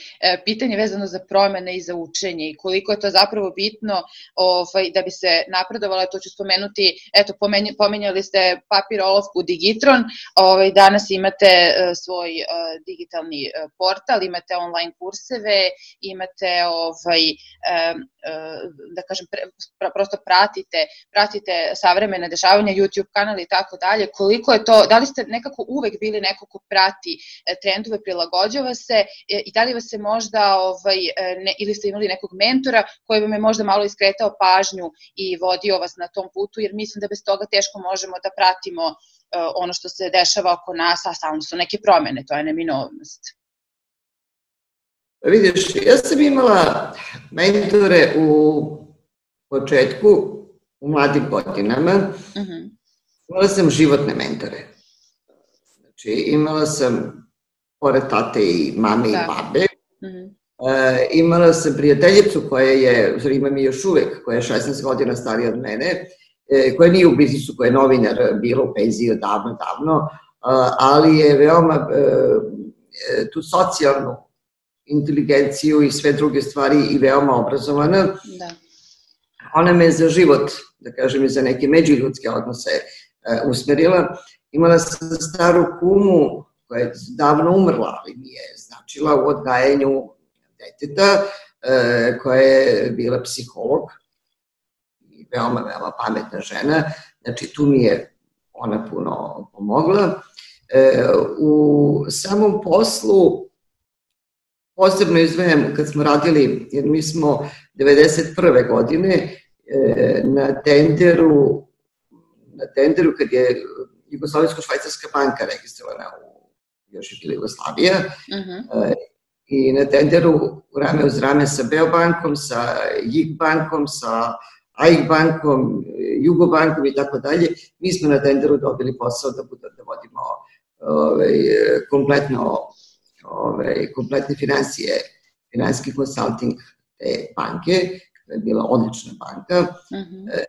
pitanje vezano za promene i za učenje i koliko je to zapravo bitno ovaj, da bi se napredovalo, to ću spomenuti, eto, pomenj, pomenjali ste papir olovku Digitron, ovaj, danas imate e, svoj e, digitalni portal, imate online kurseve, imate ovaj, da kažem, prosto pratite, pratite savremene dešavanja, YouTube kanal i tako dalje, koliko je to, da li ste nekako uvek bili neko ko prati e, trendove, prilagođava se e, i da li vas se možda, ovaj, e, ne, ili ste imali nekog mentora koji vam je možda malo iskretao pažnju i vodio vas na tom putu, jer mislim da bez toga teško možemo da pratimo ono što se dešava oko nas, a stalno su neke promene, to je neminovnost. Vidiš, ja sam imala mentore u početku, u mladim godinama, uh -huh. imala sam životne mentore. Znači, imala sam, pored tate i mame da. i babe, mm -hmm. E, imala sam prijateljicu koja je, znači imam i još uvek, koja je 16 godina starija od mene, e, koja nije u biznisu, koja je novinar, bila u penziji davno, davno, ali je veoma e, e, tu socijalnu inteligenciju i sve druge stvari i veoma obrazovana. Da. Ona me za život, da kažem, i za neke međuljudske odnose e, usmerila. Imala sam staru kumu koja je davno umrla, ali mi je značila u odgajanju deteta, koja je bila psiholog i veoma, veoma pametna žena. Znači, tu mi je ona puno pomogla. E, u samom poslu posebno izvajem kad smo radili, jer mi smo 91. godine e, na tenderu na tenderu kad je Jugoslovensko-švajcarska banka registrovana u još je bila Jugoslavija uh mhm. -huh. i na tenderu rame uz rame sa Beobankom, sa JIG bankom, sa AIG bankom, Jugobankom i tako dalje, mi smo na tenderu dobili posao da, bude, da vodimo ovaj, kompletno, ovaj, kompletne financije, finanski konsulting te banke, koja je bila odlična banka. Uh mhm. -huh.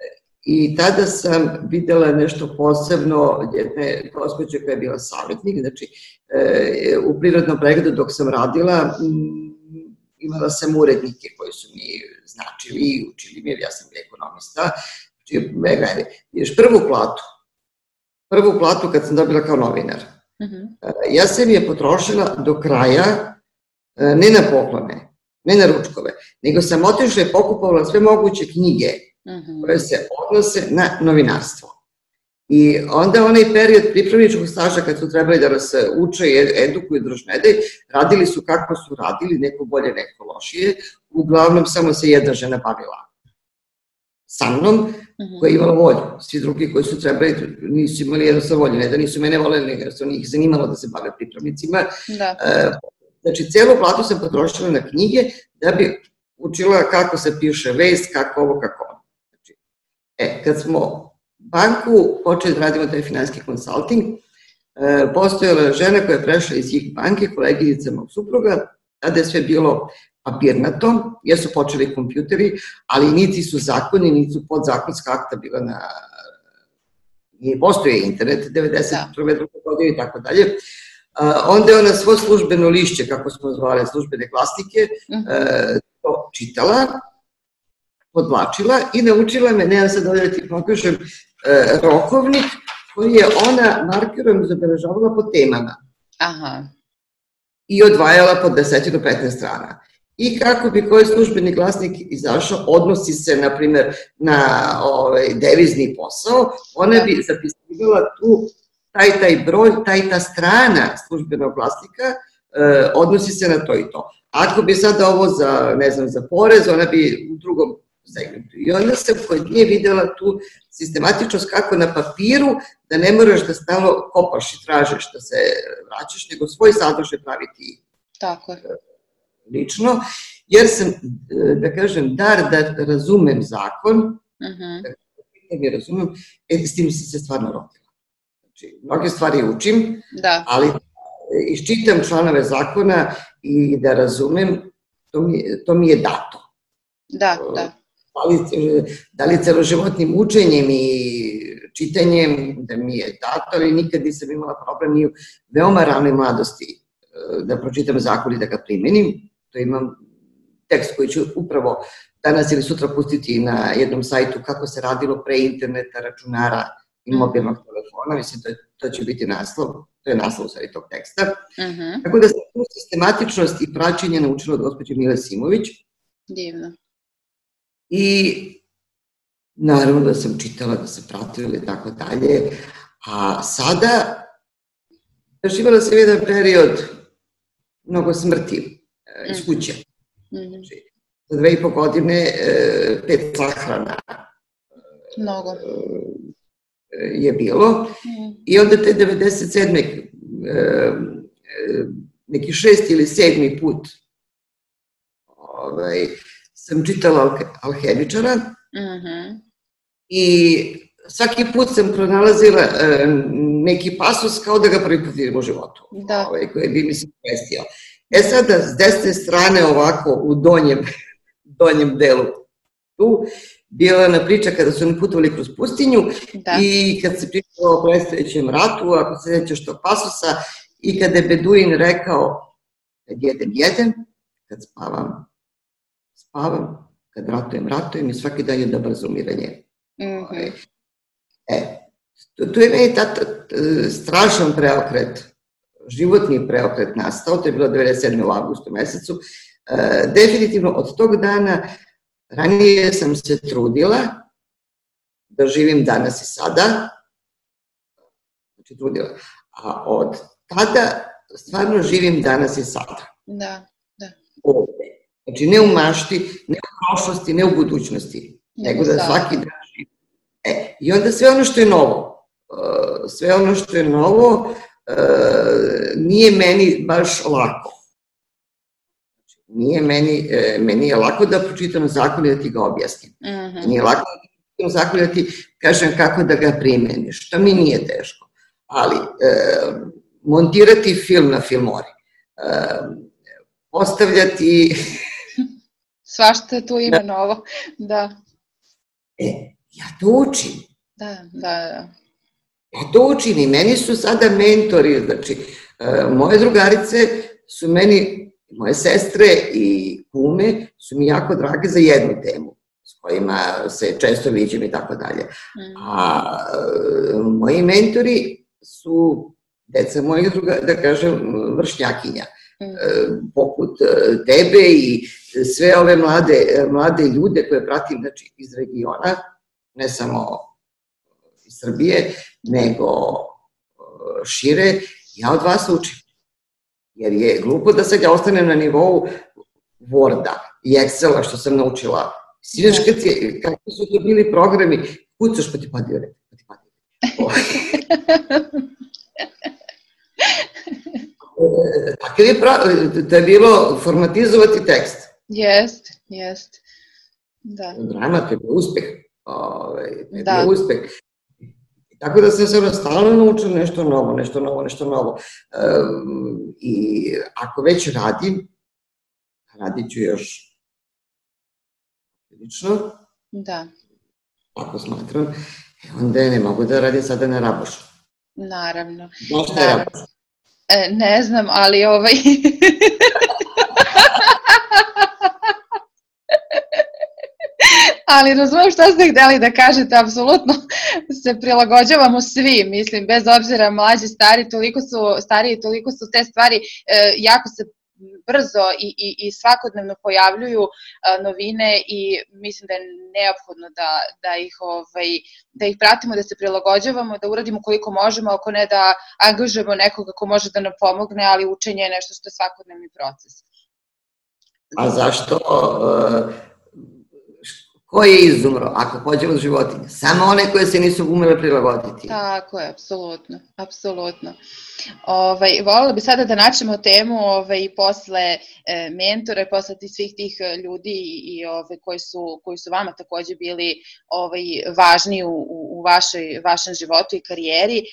I tada sam videla nešto posebno jedne gospođe koja je bila savjetnik, znači e, u prirodnom pregledu dok sam radila imala sam urednike koji su mi značili i učili mi, jer ja sam ekonomista, znači mega je, još prvu platu, prvu platu kad sam dobila kao novinar, uh mhm. -huh. ja sam je potrošila do kraja, e, ne na poklone, ne na ručkove, nego sam otišla i pokupovala sve moguće knjige. -huh. koje se odnose na novinarstvo. I onda onaj period pripravničkog staža kad su trebali da nas uče i edukuju drožnede, radili su kako su radili, neko bolje, neko lošije. Uglavnom samo se jedna žena bavila sa mnom, mhm. koja je imala volju. Svi drugi koji su trebali nisu imali jednostavno volju, ne da nisu mene voleli, nego su njih zanimalo da se bave pripravnicima. Da. E, znači, celu platu sam potrošila na knjige da bi učila kako se piše vest, kako ovo, kako e, kad smo banku počeli da radimo taj finanski konsulting, e, postojala žena koja je prešla iz njih banke, koleginica mog supruga, tada je sve bilo papirnato, jer su počeli kompjuteri, ali niti su zakoni, niti su podzakonska akta bila na nije postoje internet, 90. Da. godine i tako dalje. Onda je ona svo službeno lišće, kako smo zvali, službene glasnike, uh mhm. -huh. to čitala, podlačila i naučila me, nema sad ovdje da ti pokažem, e, rokovnik koji je ona markerom zabeležavala po temama. Aha. I odvajala po 10 do 15 strana. I kako bi koji službeni glasnik izašao, odnosi se, na primer, na ovaj, devizni posao, ona bi zapisivala tu taj taj broj, taj ta strana službenog glasnika, eh, odnosi se na to i to. Ako bi sada ovo za, ne znam, za porez, ona bi u drugom segmentu. I onda sam kod nje videla tu sistematičnost kako na papiru, da ne moraš da stalno kopaš i tražiš da se vraćaš, nego svoj sadržaj praviti Tako je. lično, jer sam, da kažem, dar da razumem zakon, uh -huh. da ga razumem, e, s tim sam se stvarno rodila. Znači, mnoge stvari učim, da. ali iščitam članove zakona i da razumem, to mi, to mi je dato. Da, da da li, da li celoživotnim učenjem i čitanjem, da mi je dato, ali nikad nisam imala problem ni u veoma ranoj mladosti e, da pročitam zakon i da ga primenim. To imam tekst koji ću upravo danas ili sutra pustiti na jednom sajtu kako se radilo pre interneta, računara i mhm. mobilnog telefona, mislim to, to će biti naslov, to je naslov sa tog teksta. Uh mhm. -huh. Tako da sam tu sistematičnost i praćenje naučila od gospođe Mile Simović. Divno. I naravno da sam čitala, da sam pratila i tako dalje. A sada, živjela sam jedan period mnogo smrti e, iz mhm. kuće. Znači, za dve i po godine e, pet sahrana Mnogo. E, je bilo. Mm. I onda te 97. neki šesti ili sedmi put ovaj, sam čitala Alhemičara uh mhm. -huh. i svaki put sam pronalazila e, neki pasus kao da ga prvi put vidim u životu, da. ovaj, koji bi mi se prestio. E sada, s desne strane ovako u donjem, donjem delu tu, bila je priča kada su oni putovali kroz pustinju da. i kad se pričalo o predstojećem ratu, ako se nećeš tog pasusa, i kada je Beduin rekao, kad jedem, jedem, kad spavam, spavam, kad ratujem, ratujem i svaki dan je da brzo umiranje. Mm -hmm. E, tu, je meni ta, strašan preokret, životni preokret nastao, to je bilo 97. u augustu mesecu. E, definitivno od tog dana ranije sam se trudila da živim danas i sada, znači trudila, a od tada stvarno živim danas i sada. Da, da. Ovde. Znači ne u mašti, ne u prošlosti, ne u budućnosti, nego da svaki dan živim. E, I onda sve ono što je novo, uh, sve ono što je novo uh, nije meni baš lako. Znači, nije meni, e, meni je lako da pročitam zakon i da ti ga objasnim. Mm -hmm. Nije lako da pročitam zakon i da ti kažem kako da ga primeniš. To mi nije teško. Ali e, montirati film na filmori, postavljati... Svašta tu ima da. novo, da. E, ja to učim. Da, da, da. Ja to učim i meni su sada mentori, znači, e, moje drugarice su meni, moje sestre i kume su mi jako drage za jednu temu s kojima se često viđem i tako dalje. Mm. A e, moji mentori su deca mojih druga, da kažem, vršnjakinja, mm. E, poput e, tebe i sve ove mlade, mlade ljude koje pratim znači, iz regiona, ne samo iz Srbije, nego e, šire, ja od vas učim. Jer je glupo da sad ja ostanem na nivou Worda i Excela što sam naučila. Sinaš, kad je, kako su to bili programi, kucaš pa ti padi pa ti padi. takav je, pra, da je bilo formatizovati tekst. Jest, jest. Da. Drama, to je bio uspeh. Ove, ovaj, to je da. bio uspeh. Tako da sam se stalno naučila nešto novo, nešto novo, nešto novo. Um, I ako već radim, radit ću još lično. Da. Ako smatram, e, onda ne mogu da radim sada na rabošu. Naravno. Šta je raboš? E, ne znam, ali ovaj... ali razumem šta ste hteli da kažete, apsolutno se prilagođavamo svi, mislim, bez obzira mlađi, stari, toliko su, stariji, toliko su te stvari, e, jako se brzo i, i, i svakodnevno pojavljuju a, novine i mislim da je neophodno da, da, ih, ovaj, da ih pratimo, da se prilagođavamo, da uradimo koliko možemo, ako ne da angažujemo nekoga ko može da nam pomogne, ali učenje je nešto što je svakodnevni proces. A zašto Ko je izumro, ako pođemo od životinja? Samo one koje se nisu umele prilagoditi. Tako je, apsolutno, apsolutno. Ovaj, volila bi sada da načemo temu ovaj, posle e, mentora, posle svih tih e, ljudi i ovaj, koji, su, koji su vama takođe bili ovaj, važni u, u vašoj, vašem životu i karijeri, e,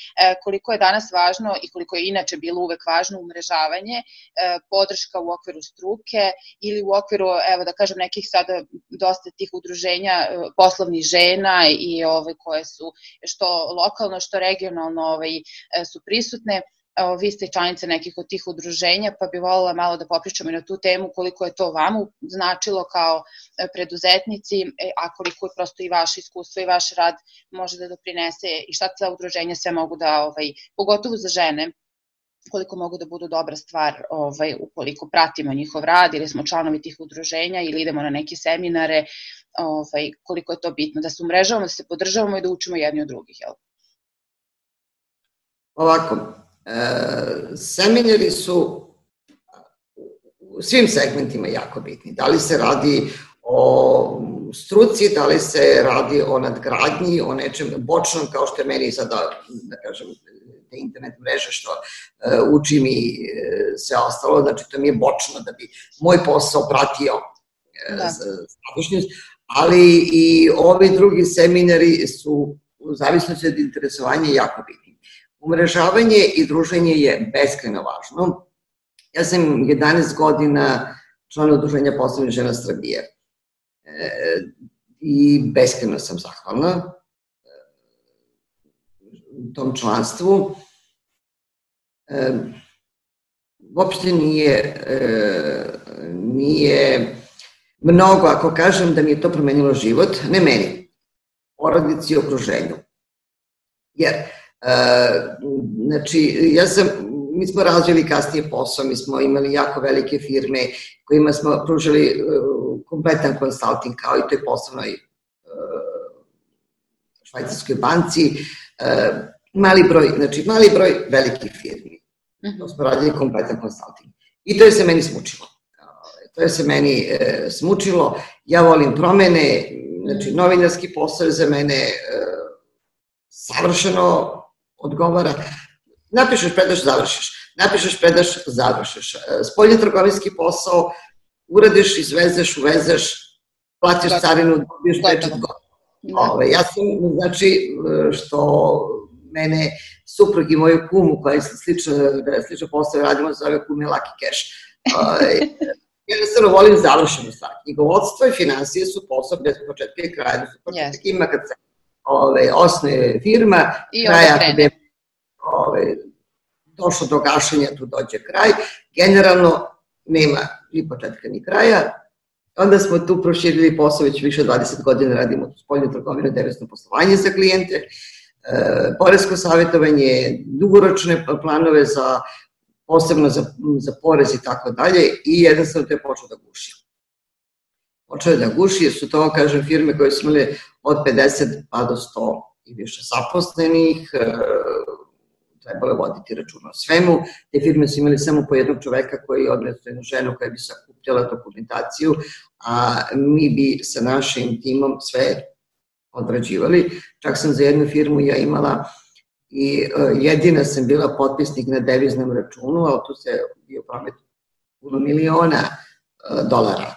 koliko je danas važno i koliko je inače bilo uvek važno umrežavanje, e, podrška u okviru struke ili u okviru, evo da kažem, nekih sada dosta tih udruženja e, poslovnih žena i ovaj, koje su što lokalno, što regionalno ovaj, e, su prisutne. Vi ste članice nekih od tih udruženja, pa bi volila malo da popričamo i na tu temu koliko je to vama značilo kao e, preduzetnici, a koliko je prosto i vaše iskustvo i vaš rad može da doprinese i šta ta udruženja sve mogu da, ovaj, pogotovo za žene, koliko mogu da budu dobra stvar ovaj, ukoliko pratimo njihov rad ili smo članovi tih udruženja ili idemo na neke seminare, ovaj, koliko je to bitno da se umrežavamo, da se podržavamo i da učimo jedni od drugih. Jel? Ovako, E, seminari su u svim segmentima jako bitni. Da li se radi o struci, da li se radi o nadgradnji, o nečem bočnom, kao što je meni sada, da kažem, te internet mreže što uh, učim i uh, sve ostalo, znači to mi je bočno da bi moj posao pratio uh, da. sadašnjost, ali i ovi drugi seminari su u zavisnosti od interesovanja jako bitni. Umrežavanje i druženje je beskreno važno Ja sam 11 godina član udruženja poslovnih žena Srbije. E, I beskreno sam zahvalna e, tom članstvu. Uopšte nije, e, nije mnogo, ako kažem da mi je to promenilo život, ne meni, porodici i okruženju. Jer, znači, ja sam, mi smo razvili kasnije posao, mi smo imali jako velike firme kojima smo pružili kompletan konsulting kao i toj poslovnoj švajcarskoj banci, mali broj, znači mali broj velikih firmi. To smo radili kompletan konsulting. I to je se meni smučilo. To je se meni e, smučilo. Ja volim promene, znači novinarski posao je za mene e, savršeno odgovara. Napišeš, predaš, završiš. Napišeš, predaš, završiš. Spoljni trgovinski posao, uradiš, izvezeš, uvezeš, platiš carinu, dobiješ pečat godina. Ove, ja sam, znači, što mene suprug i moju kumu koja je da je slično posao radimo, zove kume Lucky Cash. jednostavno volim završenu stvar. Knjigovodstvo i financije su posao bez početka i kraja, da su početak yes. ima kad se ove, osnoje firma, I kraja je ove, došlo do gašenja, tu dođe kraj. Generalno nema ni početka ni kraja. Onda smo tu proširili posao, već više od 20 godina radimo spoljnu trgovinu, devesno poslovanje za klijente, e, poresko savjetovanje, dugoročne planove za posebno za, za porez i tako dalje i jednostavno to je počeo da guši. Počeo da guši jer su to, kažem, firme koje su imali od 50 pa do 100 i više zaposlenih, e, trebalo voditi račun o svemu. Te firme su imali samo po jednog čoveka koji je odnesao jednu ženu koja bi sakupljala dokumentaciju, a mi bi sa našim timom sve odrađivali. Čak sam za jednu firmu ja imala i uh, jedina sam bila potpisnik na deviznom računu, ali tu se bio promet puno miliona uh, dolara,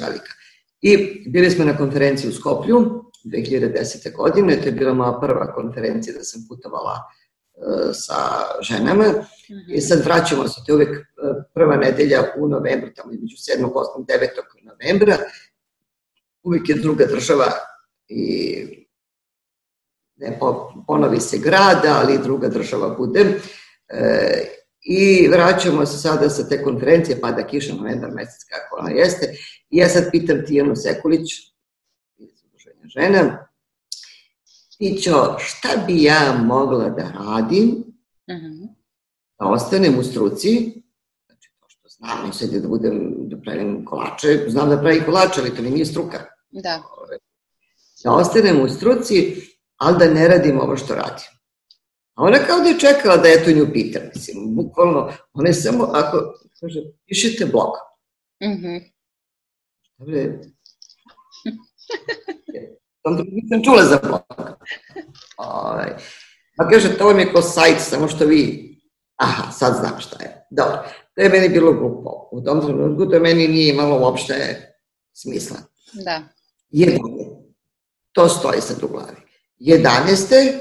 velika. I bili smo na konferenciji u Skoplju 2010. godine, to je bila moja prva konferencija da sam putovala uh, sa ženama i sad vraćamo se, to je uvek prva nedelja u novembru, tamo između 7. 8. 9. novembra, uvek je druga država i ne ponovi se grada, ali druga država bude. E, I vraćamo se sada sa te konferencije, pada kiša novembar mesec kako ona jeste. I ja sad pitam Tijanu Sekulić, iz udruženja žena, Tićo, šta bi ja mogla da radim uh mhm. -huh. da ostanem u struci, ne sad da budem, da pravim kolače, znam da pravim kolače, ali to mi nije struka. Da. Da ostanem u struci, ali da ne radim ovo što radim. A ona kao da je čekala da je to nju pita, mislim, bukvalno, ona je samo, ako, kaže, pišite blog. Mhm. Dobre, Sam nisam čula za blog. Ovaj. Pa kaže, to vam je ko sajt, samo što vi, aha, sad znam šta je. Dobro, to je meni bilo glupo. U tom trenutku to meni nije imalo uopšte smisla. Da. Jer to stoji sad u glavi. 11.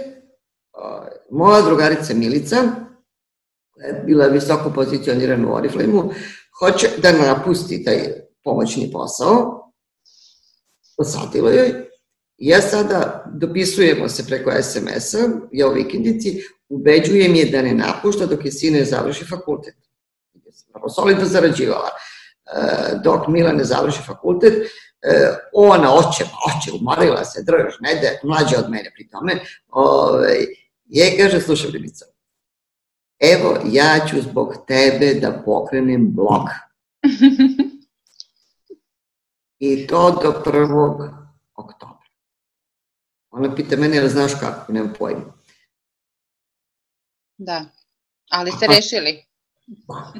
moja drugarica Milica, koja je bila visoko pozicionirana u Oriflame-u, hoće da napusti taj pomoćni posao, posadilo joj, ja sada dopisujemo se preko SMS-a, ja u vikendici, ubeđujem je da ne napušta dok je sine završi fakultet. Solidno zarađivala. E, dok Mila ne završi fakultet, e, ona oće, oće, umorila se, drž, ne da, mlađa od mene pri tome, ove, ovaj, je kaže, slušaj, Bilica, evo, ja ću zbog tebe da pokrenem blog. I to do 1. oktobra. Ona pita mene, jel znaš kako, nemam pojma. Da, ali ste Aha. rešili. Pa,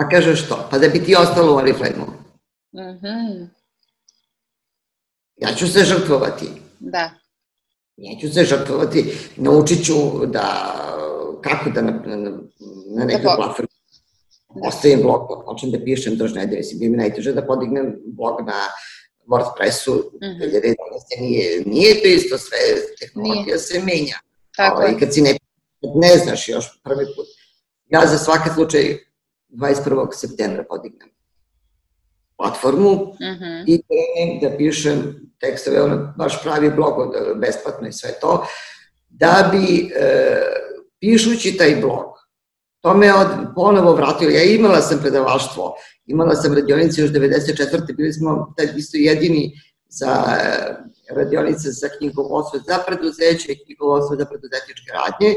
pa kaže što? Pa da bi ti ostalo u Oriflame-u. Uh -huh. Ja ću se žrtvovati. Da. Neću se žrtvovati, naučit ću da, kako da na, na, na nekoj da platformi da. ostavim blog, počnem da pišem drž nedelje, mislim, bi mi najteže da podignem blog na WordPressu, mm -hmm. 2011. nije, nije to isto sve, tehnologija nije. se menja. Tako I kad si ne, ne znaš još prvi put. Ja za svaki slučaj 21. septembra podignem platformu uh mhm. -huh. i krenem da pišem tekstove, ono, baš pravi blog, besplatno i sve to, da bi, e, pišući taj blog, to me od, ponovo vratilo. Ja imala sam predavaštvo, imala sam radionice još 94. Bili smo tad isto jedini za e, radionice za knjigovodstvo za preduzeće i knjigovodstvo za preduzetničke radnje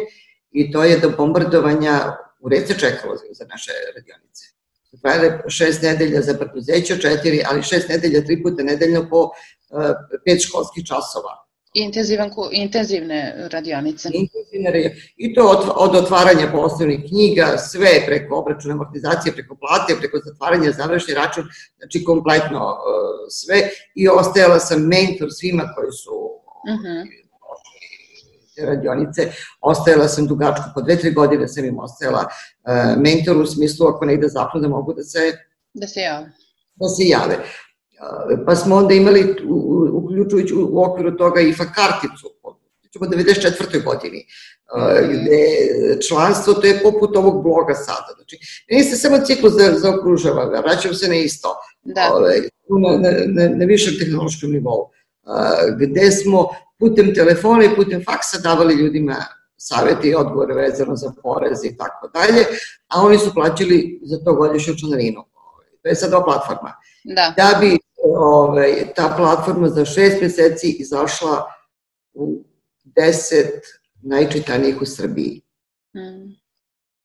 i to je do bombardovanja u rece čekalo za naše radionice. Trajale šest nedelja za preduzeće, četiri, ali šest nedelja, tri puta nedeljno po uh, pet školskih časova. Intenzivan, intenzivne radionice. Intenzivne radionice. I to od, od otvaranja poslovnih knjiga, sve preko obračuna amortizacije, preko plate, preko zatvaranja završni račun, znači kompletno uh, sve. I ostajala sam mentor svima koji su uh mhm. -huh radionice. Ostajala sam dugačko, po dve, tri godine sam im ostajala uh, mentor u smislu ako negde zapnu da mogu da se... Da se jave. Da se jave. Pa smo onda imali, uključujući u okviru toga IFA karticu, u 94. godini, gde članstvo, to je poput ovog bloga sada. Znači, meni se samo ciklus za, zaokružava, vraćam se na isto, da. Ove, na, na, na, na višem tehnološkom nivou, gde smo putem telefona i putem faksa davali ljudima savete i odgovore vezano za porez i tako dalje, a oni su plaćali za to godišnju članarinu. To je sad ova platforma. Da. da bi ovaj, ta platforma za šest meseci izašla u deset najčitanijih u Srbiji. Mm.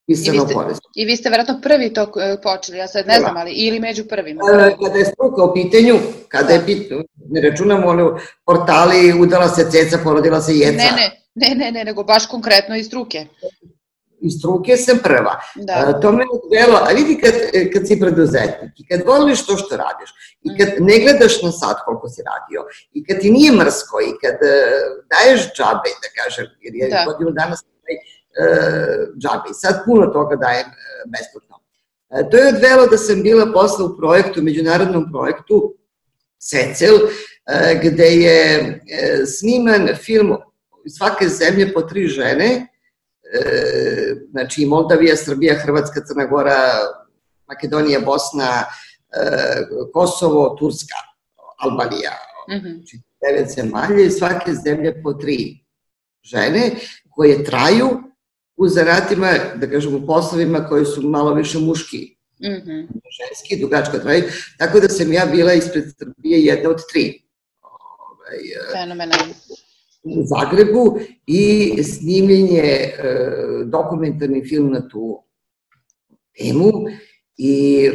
Pisano I vi, ste, I vi ste verovatno prvi to e, počeli, ja sad ne da. znam, ali ili među prvima. E, kada je struka u pitanju, kada je pitanje, ne računamo ono portali, udala se ceca, porodila se jeca. Ne, ne, ne, ne, ne, nego baš konkretno iz struke iz struke sam prva. Da. A, to me odvelo, a vidi kad, kad si preduzetnik i kad voliš to što radiš i kad mm. ne gledaš na sat koliko si radio i kad ti nije mrsko i kad uh, daješ džabe, da kažem, jer je da. godinu danas džabe i sad puno toga dajem uh, besplatno. Uh, to je odvelo da sam bila posla u projektu, međunarodnom projektu Secel, gde je sniman film svake zemlje po tri žene, e, znači Moldavija, Srbija, Hrvatska, Crna Gora, Makedonija, Bosna, e, Kosovo, Turska, Albanija, mm -hmm. znači devet zemalja i svake zemlje po tri žene koje traju u zanatima, da kažem, u poslovima koji su malo više muški, mm -hmm. ženski, dugačko traju, tako da sam ja bila ispred Srbije jedna od tri. Ovaj, Fenomenalno u Zagrebu i snimljenje e, dokumentarni film na tu temu i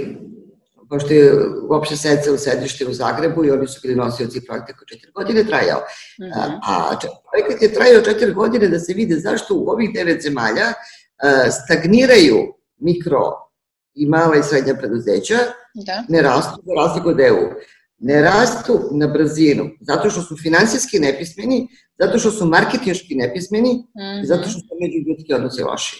pošto je uopšte sedca u sedište u Zagrebu i oni su bili nosioci projekta koji četiri godine trajao. Mm -hmm. A projekat je trajao četiri godine da se vide zašto u ovih devet zemalja stagniraju mikro i mala i srednja preduzeća, da. ne rastu za razliku od EU ne rastu na brzinu, zato što su finansijski nepismeni, zato što su marketinški nepismeni mm -hmm. zato što su međuljudski odnosi loši.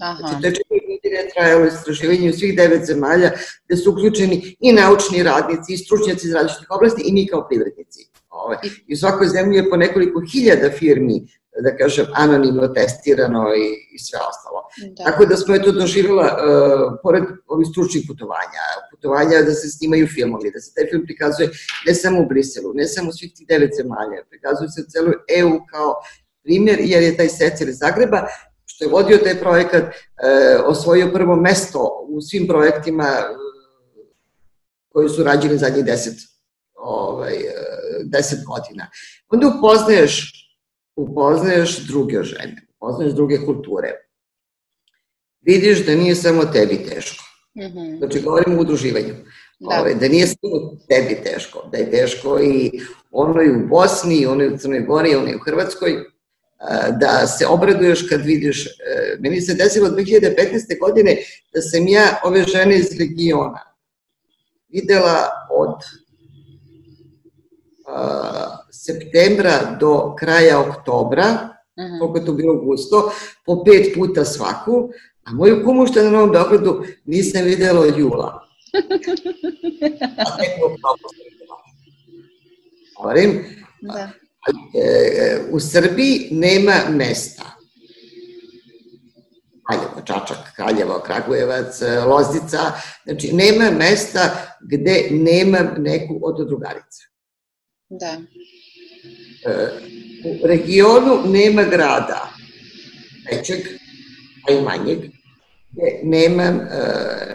Aha. Znači, to je četiri godine trajalo istraživanje u svih devet zemalja, gde su uključeni i naučni radnici, i stručnjaci iz različitih oblasti, i mi kao privrednici. Ove. I u svakoj zemlji je po nekoliko hiljada firmi da kažem, anonimno testirano i, i sve ostalo. Da. Tako da smo je to doživjela, uh, pored ovih stručnih putovanja, putovanja da se snimaju filmovi, da se taj film prikazuje ne samo u Briselu, ne samo u svih tih devet zemalja, prikazuje se u celoj EU kao primjer, jer je taj Secel iz Zagreba, što je vodio taj projekat, uh, osvojio prvo mesto u svim projektima uh, koji su rađeni zadnjih deset, ovaj, deset godina. Onda upoznaješ upoznaješ druge žene, upoznaješ druge kulture. Vidiš da nije samo tebi teško. Mm -hmm. Znači, govorimo o udruživanju. Da. Ove, da nije samo tebi teško, da je teško i onoj u Bosni, onoj u Crnoj Gori, onoj u Hrvatskoj, da se obraduješ kad vidiš, e, meni se desilo 2015. godine da sam ja ove žene iz regiona videla od septembra do kraja oktobra, uh -huh. koliko je to bilo gusto, po pet puta svaku, a moju kumu što je na Novom Beogradu nisam videla od jula. a tek u oktobru Govorim, da. E, u Srbiji nema mesta Kraljevo, Čačak, Kraljevo, Kragujevac, Loznica, znači nema mesta gde nema neku od drugarica. Da. E, u regionu nema grada većeg, a i manjeg, gde nemam e,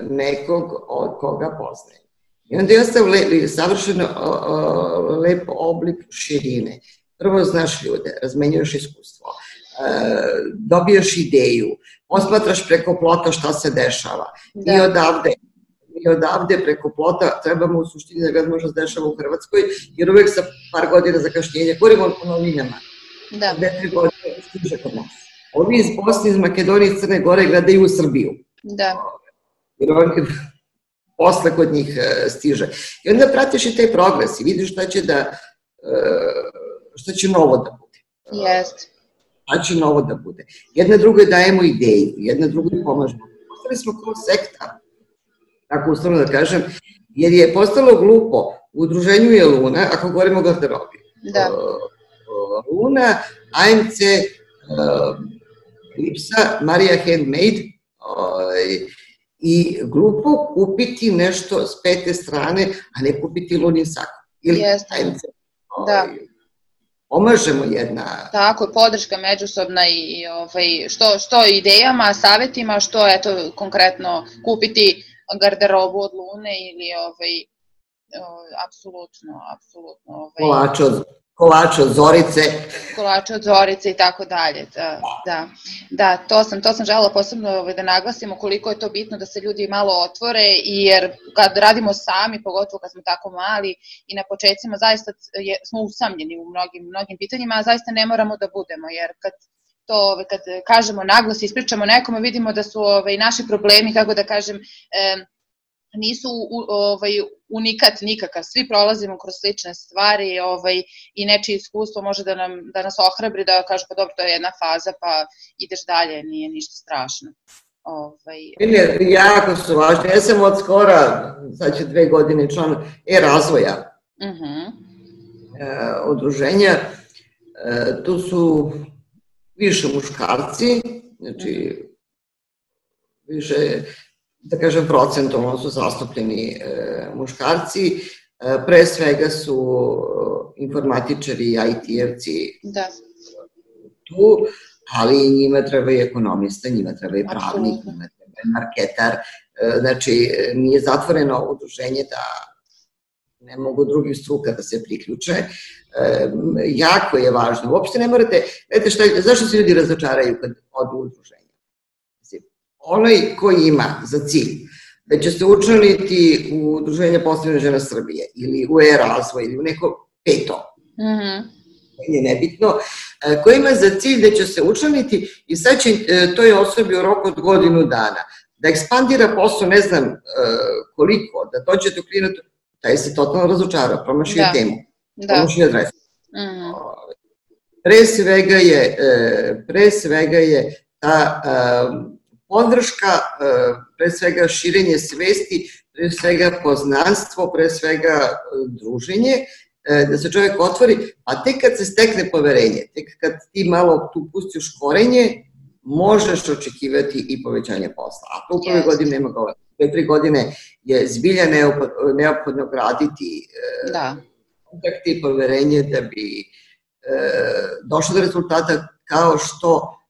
nekog od koga poznajem. I onda je ostao le, savršeno lep oblik širine. Prvo znaš ljude, razmenjuješ iskustvo, e, dobijaš ideju, posmatraš preko plota šta se dešava. Da. I odavde i odavde preko plota trebamo u suštini da gledamo šta se dešava u Hrvatskoj, jer uvek sa par godina zakašnjenja, govorimo o novinama, da. dve, tri godine stiže kod nas. Ovi iz Bosne, iz Makedonije, iz Crne Gore gledaju u Srbiju. Da. Jer oni posle kod njih e, stiže. I onda pratiš i taj progres i vidiš šta će da, e, šta će novo da bude. Jest. Šta će novo da bude. Jedna drugoj dajemo ideju, jedna drugoj pomažemo. Postali smo kao sekta, tako ustavno da kažem, jer je postalo glupo, u udruženju je Luna, ako govorimo o garderobi. Da. Luna, AMC, Lipsa, Marija Handmade ovaj, i grupu kupiti nešto s pete strane, a ne kupiti lunin sako. Ili Jeste. AMC. Da. Ovaj, pomažemo jedna... Tako podrška međusobna i ovaj, što, što idejama, savetima, što eto konkretno kupiti garderobu od Lune ili ovaj, apsolutno, apsolutno. Ovaj, Kolač od kolač od Zorice. Kolač od Zorice i tako dalje, da, da. Da, to sam, to sam žela posebno ovaj, da naglasimo koliko je to bitno da se ljudi malo otvore, jer kad radimo sami, pogotovo kad smo tako mali i na početcima zaista je, smo usamljeni u mnogim, mnogim pitanjima, a zaista ne moramo da budemo, jer kad to ovaj, kad kažemo naglas i ispričamo nekome, vidimo da su ovaj, naši problemi, kako da kažem, eh, nisu u, ovaj, unikat nikakav, svi prolazimo kroz slične stvari ovaj, i nečije iskustvo može da, nam, da nas ohrabri da kaže pa dobro to je jedna faza pa ideš dalje, nije ništa strašno. Ovaj... Ne, jako su važni. Ja sam od skora, sad će dve godine član e-razvoja uh mhm. -huh. e, udruženja. E, tu su više muškarci, znači uh mhm. -huh. više da kažem, procentom su zastupljeni e, muškarci. E, pre svega su e, informatičari i IT-evci da. tu, ali njima treba i ekonomista, njima treba i pravnik, njima treba i marketar. E, znači, nije zatvoreno udruženje da ne mogu drugih struka da se priključe. E, jako je važno. Uopšte ne morate, vedete šta, zašto se ljudi razočaraju kad odu u udruženje? Onaj koji ima za cilj da će se učlaniti u Udruženje postavljene žena Srbije ili u e-razvoj ili u neko peto, mm -hmm. je nebitno, e, koji ima za cilj da će se učlaniti i sad će e, toj osobi u roku od godinu dana da ekspandira posao, ne znam e, koliko, da dođe do klijenata, taj se totalno razočara, promašio da. temu, da. promašio adresu. Mm -hmm. Pre svega je, pre svega je ta podrška, e, pre svega širenje svesti, pre svega poznanstvo, pre svega e, druženje, e, da se čovjek otvori, a tek kad se stekne poverenje, tek kad ti malo tu pustiš korenje, možeš očekivati i povećanje posla. A to u prve godine nema govora. Dve, tri godine je zbilja neophodno graditi da. kontakt i poverenje da bi došlo do rezultata kao što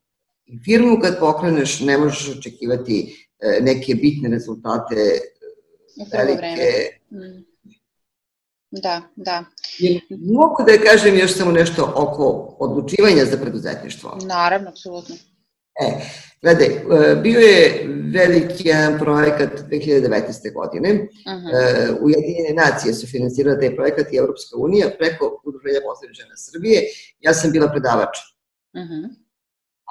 firmu kad pokreneš ne možeš očekivati e, neke bitne rezultate velike. Mm. Da, da. mogu da kažem još samo nešto oko odlučivanja za preduzetništvo. Naravno, apsolutno. E, gledaj, e, bio je veliki jedan projekat 2019. godine. Uh. -huh. Ujedinjene nacije su finansirale taj projekat i Evropska unija preko Udruženja poslednje žena Srbije. Ja sam bila predavač. Uh. -huh.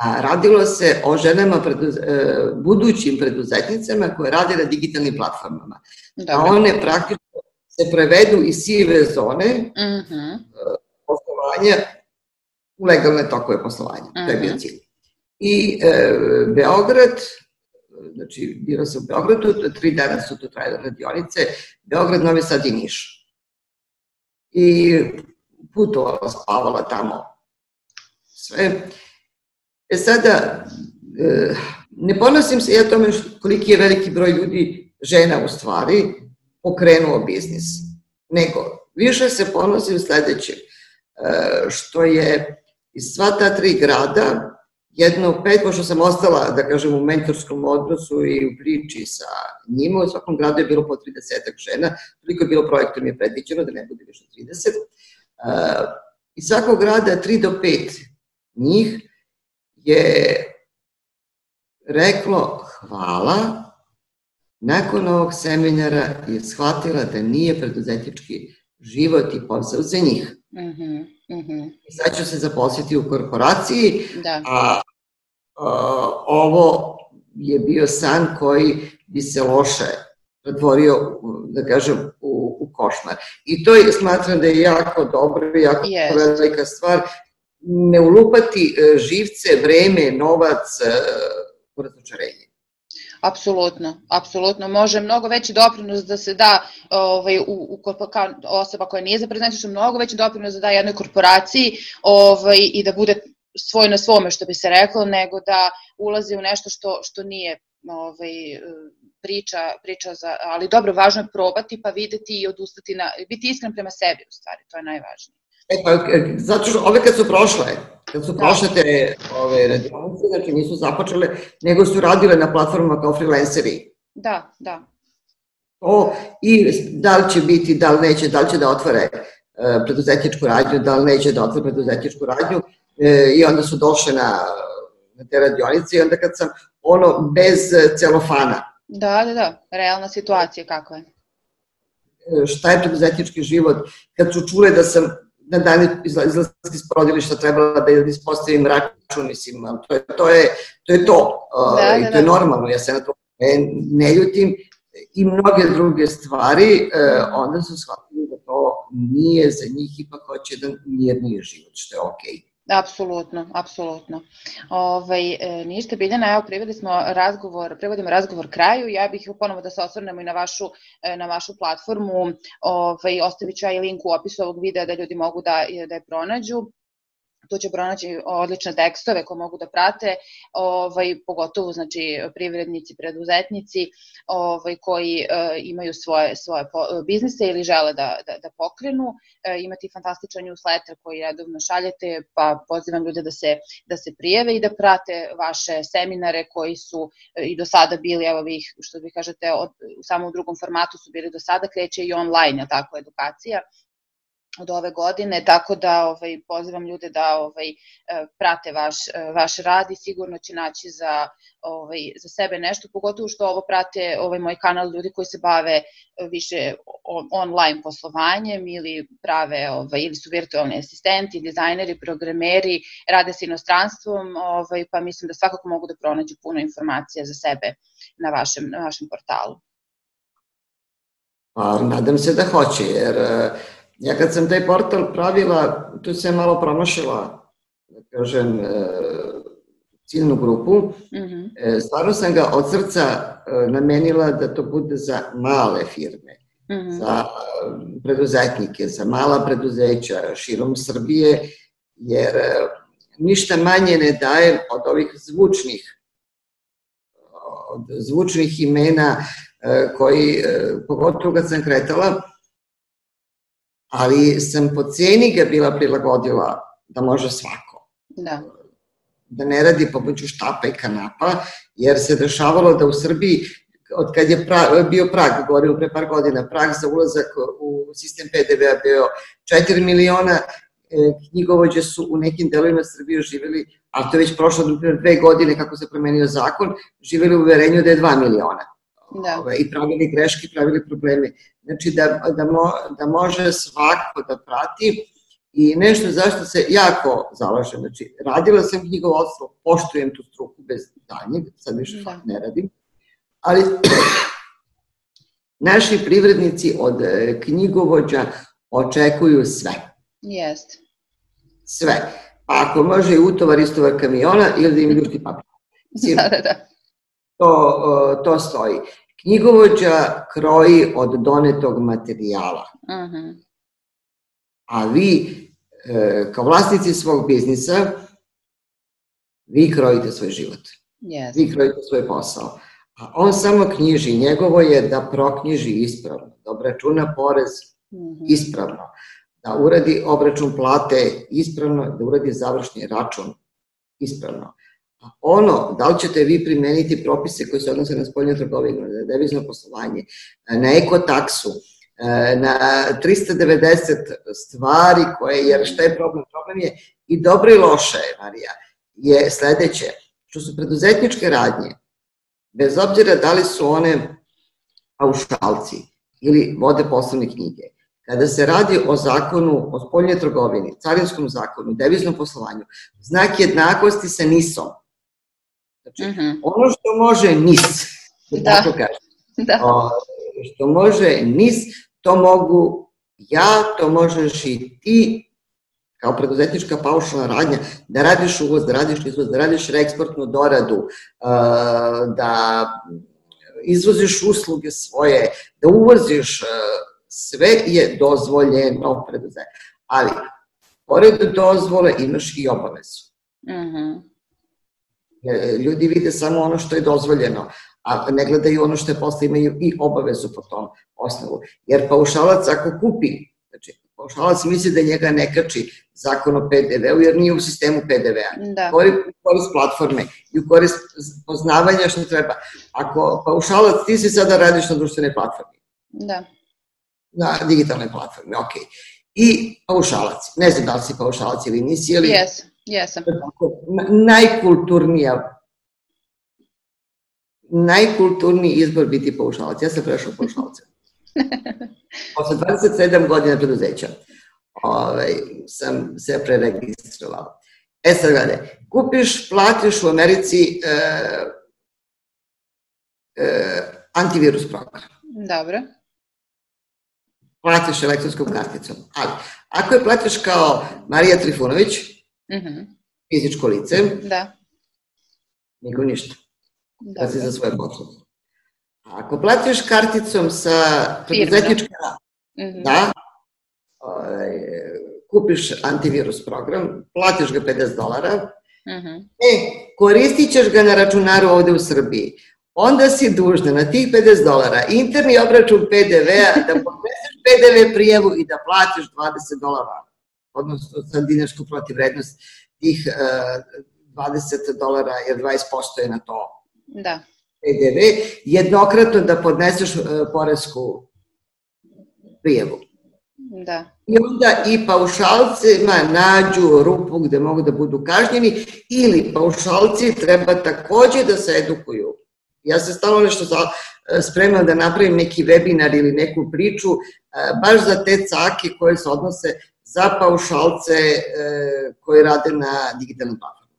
A radilo se o ženama, preduz, e, budućim preduzetnicama koje rade na digitalnim platformama. Dobro. A one praktično se prevedu iz sive zone uh mhm. -huh. poslovanja u legalne tokove poslovanja. Uh -huh. To je bio mhm. cilj. I e, Beograd, znači bilo se u Beogradu, tri dana su to trajale radionice, Beograd, Novi Sad i Niš. I putovala, spavala tamo sve. E sada, E, ne ponosim se ja tome koliki je veliki broj ljudi, žena u stvari, pokrenuo biznis, nego više se ponosim sledećem, e, što je iz sva ta tri grada, jedno pet, pošto sam ostala, da kažem, u mentorskom odnosu i u priči sa njima, u svakom gradu je bilo po 30 žena, toliko je bilo projektom je predviđeno da ne bude više 30. Uh, iz svakog grada 3 do 5 njih je reklo hvala, nakon ovog seminara je shvatila da nije preduzetnički život i posao za njih. Mm -hmm, mm -hmm. Sad ću se zaposliti u korporaciji, da. a, a ovo je bio san koji bi se loše pretvorio, da kažem, u, u košmar. I to je, smatram da je jako dobro, jako yes. velika stvar, ne ulupati e, živce, vreme, novac e, u razočarenje. Apsolutno, apsolutno. Može mnogo veći doprinos da se da ovaj, u, u, kao osoba koja nije za preduzetništvo, mnogo veći doprinos da da jednoj korporaciji ovaj, i da bude svoj na svome, što bi se reklo, nego da ulazi u nešto što, što nije ovaj, priča, priča za, ali dobro, važno je probati pa videti i odustati, na, biti iskren prema sebi u stvari, to je najvažnije. E pa, e, zato što ove kad su prošle, kad su da. prošle te ove radionice, znači nisu započele, nego su radile na platformama kao freelanceri. Da, da. To, I da li će biti, da li neće, da li će da otvore uh, preduzetničku radnju, da li neće da otvore preduzetničku radnju, uh, i onda su došle na, na te radionice i onda kad sam ono bez celofana. Da, da, da, realna situacija kako je. Šta je preduzetnički život? Kad su čule da sam na dan izlazka iz porodilišta trebala da ispostavim račun, mislim, to je to. Je, to, je to. Da, uh, I to je da. normalno, ja se na to ne, ne ljutim i mnoge druge stvari, uh, onda su shvatili da to nije za njih, ipak hoće da mirniji život, što je okej. Okay. Apsolutno, apsolutno. Ovaj, e, ništa, Biljana, evo priveli smo razgovor, prevodimo razgovor kraju, ja bih ponovo da se osvrnemo i na vašu, e, na vašu platformu, ovaj, ostavit ću ja i link u opisu ovog videa da ljudi mogu da, da je pronađu tu će pronaći odlične tekstove koje mogu da prate, ovaj, pogotovo znači, privrednici, preduzetnici ovaj, koji e, imaju svoje, svoje biznise ili žele da, da, da pokrenu. E, imate fantastičan newsletter koji redovno šaljete, pa pozivam ljude da se, da se prijeve i da prate vaše seminare koji su e, i do sada bili, evo vi što vi kažete, od, samo u drugom formatu su bili do sada, kreće i online, tako, edukacija od ove godine, tako da ovaj, pozivam ljude da ovaj, e, prate vaš, e, vaš rad i sigurno će naći za, ovaj, za sebe nešto, pogotovo što ovo prate ovaj moj kanal ljudi koji se bave više online poslovanjem ili prave ovaj, ili su virtualni asistenti, dizajneri, programeri, rade sa inostranstvom, ovaj, pa mislim da svakako mogu da pronađu puno informacija za sebe na vašem, na vašem portalu. Pa, nadam se da hoće, jer Ja kad sam taj portal pravila, tu se malo promašila, da kažem, e, ciljnu grupu. Mm -hmm. Stvarno sam ga od srca e, namenila da to bude za male firme, mm -hmm. za preduzetnike, za mala preduzeća širom Srbije, jer ništa manje ne daje od ovih zvučnih od zvučnih imena koji, pogotovo kad sam kretala, ali sam po ceni ga bila prilagodila da može svako. Da. Da ne radi pomoću štapa i kanapa, jer se dešavalo da u Srbiji od kad je pra, bio prag, govorilo pre par godina, prag za ulazak u sistem PDV-a bio 4 miliona, e, knjigovođe su u nekim delovima Srbije živeli, a to je već prošlo dve godine kako se promenio zakon, živeli u uverenju da je 2 miliona da. Ove, i pravili greške, pravili probleme. Znači da, da, mo, da može svako da prati i nešto zašto se jako zalažem. Znači, radila sam knjigovodstvo, poštujem tu struku bez danjeg, sad više da. ne radim, ali naši privrednici od e, knjigovođa očekuju sve. Jest. Sve. Pa ako može i utovar, istovar kamiona ili da im ljušti papir. da, da, da. To, to stoji. Knjigovođa kroji od donetog materijala. Uh mhm. -huh. A vi, e, kao vlasnici svog biznisa, vi krojite svoj život. Yes. Vi krojite svoj posao. A on samo knjiži, njegovo je da proknjiži ispravno, da obračuna porez mm -hmm. ispravno, da uradi obračun plate ispravno, da uradi završni račun ispravno. Ono, da li ćete vi primeniti propise koji se odnose na spoljnu trgovinu, na devizno poslovanje, na ekotaksu, na 390 stvari koje, jer šta je problem? Problem je i dobro i loše, Marija, je sledeće, što su preduzetničke radnje, bez obzira da li su one paušalci ili vode poslovne knjige, kada se radi o zakonu o spoljnje trgovini, carinskom zakonu, deviznom poslovanju, znak jednakosti sa NIS-om. Znači, uh mhm. -huh. ono što može NIS, da. tako kažem, da. O, što može NIS, to mogu ja, to možeš i ti, kao preduzetnička paušalna radnja, da radiš uvoz, da radiš izvoz, da radiš reeksportnu doradu, da izvoziš usluge svoje, da uvoziš, sve je dozvoljeno preduzetnička. Ali, pored dozvole imaš i obavezu. Uh mhm. -huh. Ljudi vide samo ono što je dozvoljeno, a ne gledaju ono što je posle imaju i obavezu po tom osnovu. Jer paušalac ako kupi, znači paušalac misli da njega ne kači zakon o PDV-u jer nije u sistemu PDV-a. Da. Govori u korist platforme i u korist poznavanja što treba. Ako paušalac, ti si sada radiš na društvenoj platformi. Da. Na digitalnoj platformi, ok. I paušalac. Ne znam da li si paušalac ili nisi, ali... Jes, jesam. Najkulturnija najkulturniji izbor biti paušalac. Ja sam prešao paušalce. Posle 27 godina preduzeća ovaj, sam se preregistrovao. E sad gledaj, kupiš, platiš u Americi e, e, antivirus program. Dobro. Platiš elektronskom karticom. Ali, ako je platiš kao Marija Trifunović, -huh. fizičko lice, da. nikom ništa. Da, da si za svoje potrebe. Ako platiš karticom sa preduzetnička, mm -hmm. da, ovaj, kupiš antivirus program, platiš ga 50 dolara, mm -hmm. e, koristit ćeš ga na računaru ovde u Srbiji. Onda si dužna na tih 50 dolara interni obračun PDV-a da podneseš PDV prijevu i da platiš 20 dolara, odnosno sa dinarsku protivrednost tih uh, eh, 20 dolara, jer 20% je na to da. PDV, jednokratno da podneseš uh, poresku prijevu. Da. I onda i paušalcima nađu rupu gde mogu da budu kažnjeni ili paušalci treba takođe da se edukuju. Ja se stalno nešto e, spremam da napravim neki webinar ili neku priču e, baš za te cake koje se odnose za paušalce koji rade na digitalnom platformu.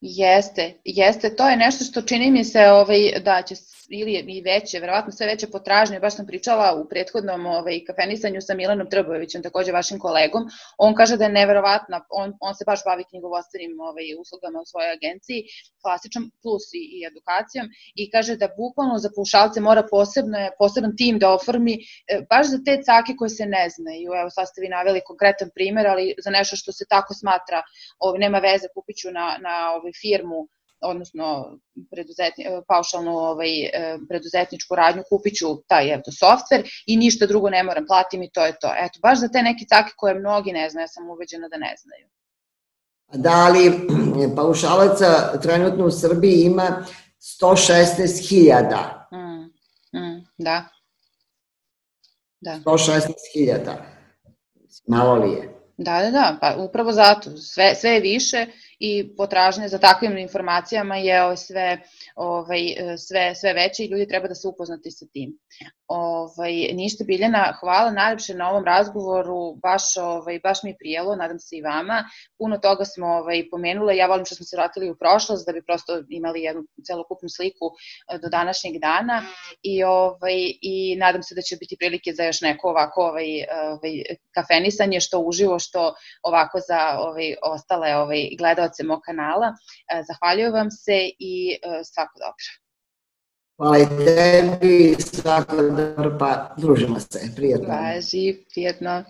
Jeste, jeste, to je nešto što čini mi se ovaj, da će ili i veće, verovatno sve veće potražnje, baš sam pričala u prethodnom ovaj, kafenisanju sa Milanom Trbojevićem, takođe vašim kolegom, on kaže da je neverovatna, on, on se baš bavi knjigovodstvenim ovaj, uslugama u svojoj agenciji, klasičan plus i, i edukacijom, i kaže da bukvalno za pušalce mora posebno, poseban tim da oformi, e, baš za te cake koje se ne znaju, evo sad ste vi naveli konkretan primer, ali za nešto što se tako smatra, ovaj, nema veze, kupiću na, na ovaj, firmu odnosno preduzetni, paušalnu ovaj, e, preduzetničku radnju, kupit ću taj eto, softver i ništa drugo ne moram, platim i to je to. Eto, baš za te neke cake koje mnogi ne znaju, ja sam uveđena da ne znaju. Da li paušalaca trenutno u Srbiji ima 116.000? Mm, mm, da. da. 116.000. Malo li je? Da, da, da, pa upravo zato. Sve, sve je više i potražnja za takvim informacijama je sve, ovaj, sve, sve veće i ljudi treba da se upoznati sa tim. Ovaj, ništa Biljana, hvala najlepše na ovom razgovoru, baš, ovaj, baš mi je prijelo, nadam se i vama. Puno toga smo ovaj, pomenule, ja volim što smo se vratili u prošlost da bi prosto imali jednu celokupnu sliku eh, do današnjeg dana i, ovaj, i nadam se da će biti prilike za još neko ovako ovaj, ovaj, kafenisanje, što uživo, što ovako za ovaj, ostale ovaj, gledalce mog kanala. Eh, zahvaljujem vam se i eh, svako dobro. Hvala i tebi, svako dobro, pa družimo se, prijetno. Važi, prijetno.